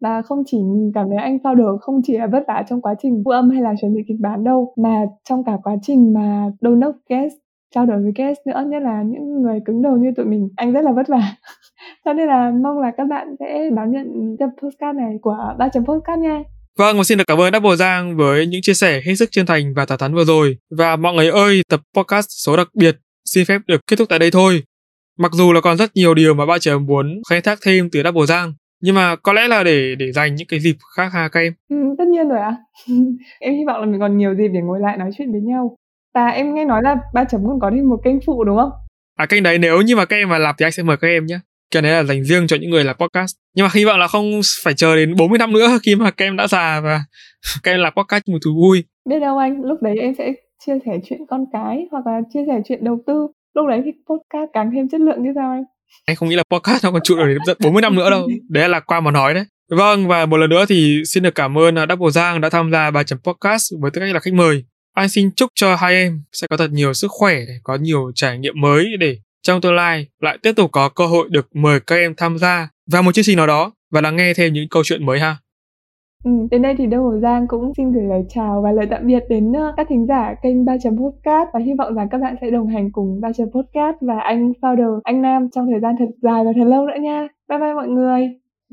và không chỉ mình cảm thấy anh founder không chỉ là vất vả trong quá trình thu âm hay là chuẩn bị kịch bản đâu mà trong cả quá trình mà đôn đốc guest trao đổi với guest nữa nhất là những người cứng đầu như tụi mình anh rất là vất vả cho nên là mong là các bạn sẽ đón nhận tập podcast này của ba chấm podcast nha Vâng, và xin được cảm ơn Double Giang với những chia sẻ hết sức chân thành và thẳng thắn vừa rồi. Và mọi người ơi, tập podcast số đặc biệt xin phép được kết thúc tại đây thôi. Mặc dù là còn rất nhiều điều mà ba chấm muốn khai thác thêm từ Double Giang, nhưng mà có lẽ là để để dành những cái dịp khác ha các em. Ừ, tất nhiên rồi ạ. À. em hy vọng là mình còn nhiều dịp để ngồi lại nói chuyện với nhau. Và em nghe nói là ba chấm còn có thêm một kênh phụ đúng không? À kênh đấy nếu như mà các em mà làm thì anh sẽ mời các em nhé cái đấy là dành riêng cho những người làm podcast. Nhưng mà hy vọng là không phải chờ đến 40 năm nữa khi mà các em đã già và các em làm podcast một thú vui. Biết đâu anh lúc đấy em sẽ chia sẻ chuyện con cái hoặc là chia sẻ chuyện đầu tư. Lúc đấy thì podcast càng thêm chất lượng như sao anh anh không nghĩ là podcast nó còn trụ được đến 40 năm nữa đâu. Đấy là qua mà nói đấy. Vâng và một lần nữa thì xin được cảm ơn à, Double Giang đã tham gia bài chấm podcast với tư cách là khách mời. Anh xin chúc cho hai em sẽ có thật nhiều sức khỏe, có nhiều trải nghiệm mới để trong tương lai lại tiếp tục có cơ hội được mời các em tham gia vào một chương trình nào đó và lắng nghe thêm những câu chuyện mới ha. Ừ, đến đây thì Đông Hồ Giang cũng xin gửi lời chào và lời tạm biệt đến uh, các thính giả kênh 3 chấm podcast và hy vọng rằng các bạn sẽ đồng hành cùng 3 chấm podcast và anh founder anh Nam trong thời gian thật dài và thật lâu nữa nha. Bye bye mọi người.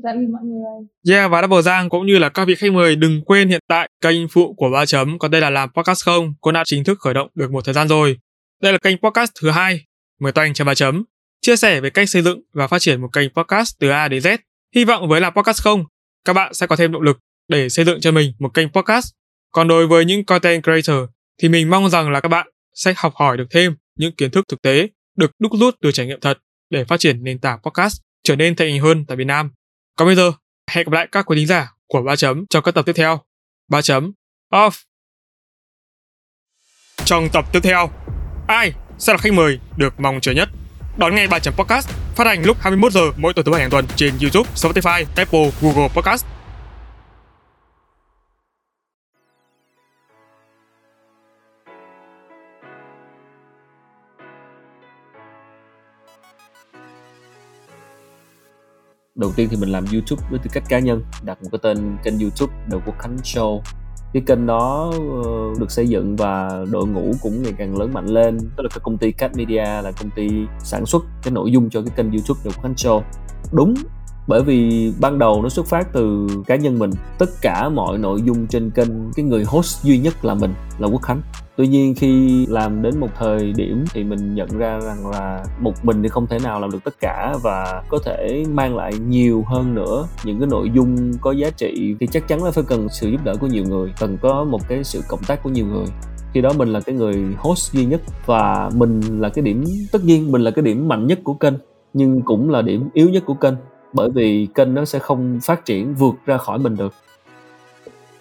Tạm biệt mọi người. Yeah và Double Giang cũng như là các vị khách mời đừng quên hiện tại kênh phụ của 3 chấm có đây là làm podcast không cũng đã chính thức khởi động được một thời gian rồi. Đây là kênh podcast thứ hai mời toanh cho 3 chấm chia sẻ về cách xây dựng và phát triển một kênh podcast từ A đến Z. Hy vọng với làm podcast không các bạn sẽ có thêm động lực để xây dựng cho mình một kênh podcast. Còn đối với những content creator thì mình mong rằng là các bạn sẽ học hỏi được thêm những kiến thức thực tế được đúc rút từ trải nghiệm thật để phát triển nền tảng podcast trở nên thành hình hơn tại Việt Nam. Còn bây giờ, hẹn gặp lại các quý thính giả của ba chấm trong các tập tiếp theo. ba chấm off. Trong tập tiếp theo, ai sẽ là khách mời được mong chờ nhất? Đón nghe 3 chấm podcast phát hành lúc 21 giờ mỗi tuần thứ bảy hàng tuần trên YouTube, Spotify, Apple, Google Podcast đầu tiên thì mình làm YouTube với tư cách cá nhân, đặt một cái tên kênh YouTube The Quốc Khánh Show. Cái kênh đó ờ, được xây dựng và đội ngũ cũng ngày càng lớn mạnh lên. Tức là cái công ty Cat Media là công ty sản xuất cái nội dung cho cái kênh YouTube The Quốc Khánh Show. Đúng, bởi vì ban đầu nó xuất phát từ cá nhân mình. Tất cả mọi nội dung trên kênh, cái người host duy nhất là mình, là quốc khánh tuy nhiên khi làm đến một thời điểm thì mình nhận ra rằng là một mình thì không thể nào làm được tất cả và có thể mang lại nhiều hơn nữa. Những cái nội dung có giá trị thì chắc chắn là phải cần sự giúp đỡ của nhiều người, cần có một cái sự cộng tác của nhiều người. Khi đó mình là cái người host duy nhất và mình là cái điểm, tất nhiên mình là cái điểm mạnh nhất của kênh, nhưng cũng là điểm yếu nhất của kênh, bởi vì kênh nó sẽ không phát triển vượt ra khỏi mình được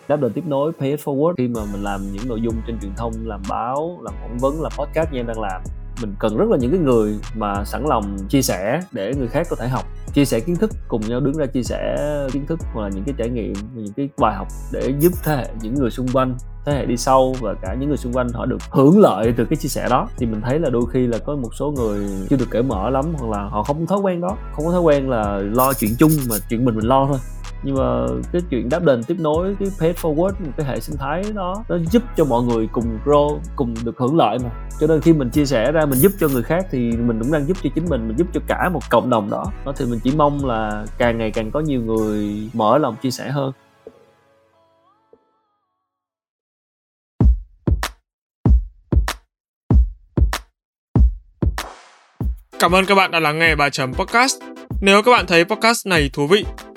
đáp lời tiếp nối, pay it forward. Khi mà mình làm những nội dung trên truyền thông, làm báo, làm phỏng vấn, làm podcast như em đang làm, mình cần rất là những cái người mà sẵn lòng chia sẻ để người khác có thể học, chia sẻ kiến thức, cùng nhau đứng ra chia sẻ kiến thức hoặc là những cái trải nghiệm, những cái bài học để giúp thế hệ, những người xung quanh, thế hệ đi sau và cả những người xung quanh họ được hưởng lợi từ cái chia sẻ đó. Thì mình thấy là đôi khi là có một số người chưa được cởi mở lắm hoặc là họ không có thói quen đó. Không có thói quen là lo chuyện chung mà chuyện mình mình lo thôi nhưng mà cái chuyện đáp đền tiếp nối, cái pay forward, một cái hệ sinh thái đó, nó giúp cho mọi người cùng grow, cùng được hưởng lợi mà. Cho nên khi mình chia sẻ ra, mình giúp cho người khác thì mình cũng đang giúp cho chính mình mình giúp cho cả một cộng đồng đó. Đó, thì mình chỉ mong là càng ngày càng có nhiều người mở lòng chia sẻ hơn. Cảm ơn các bạn đã lắng nghe bài chấm podcast. Nếu các bạn thấy podcast này thú vị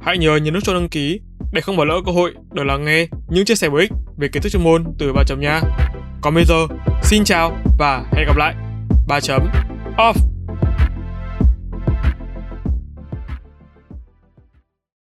Hãy nhớ nhấn nút cho đăng ký để không bỏ lỡ cơ hội được lắng nghe những chia sẻ bổ ích về kiến thức chuyên môn từ ba chấm nha. Còn bây giờ, xin chào và hẹn gặp lại. Ba chấm off.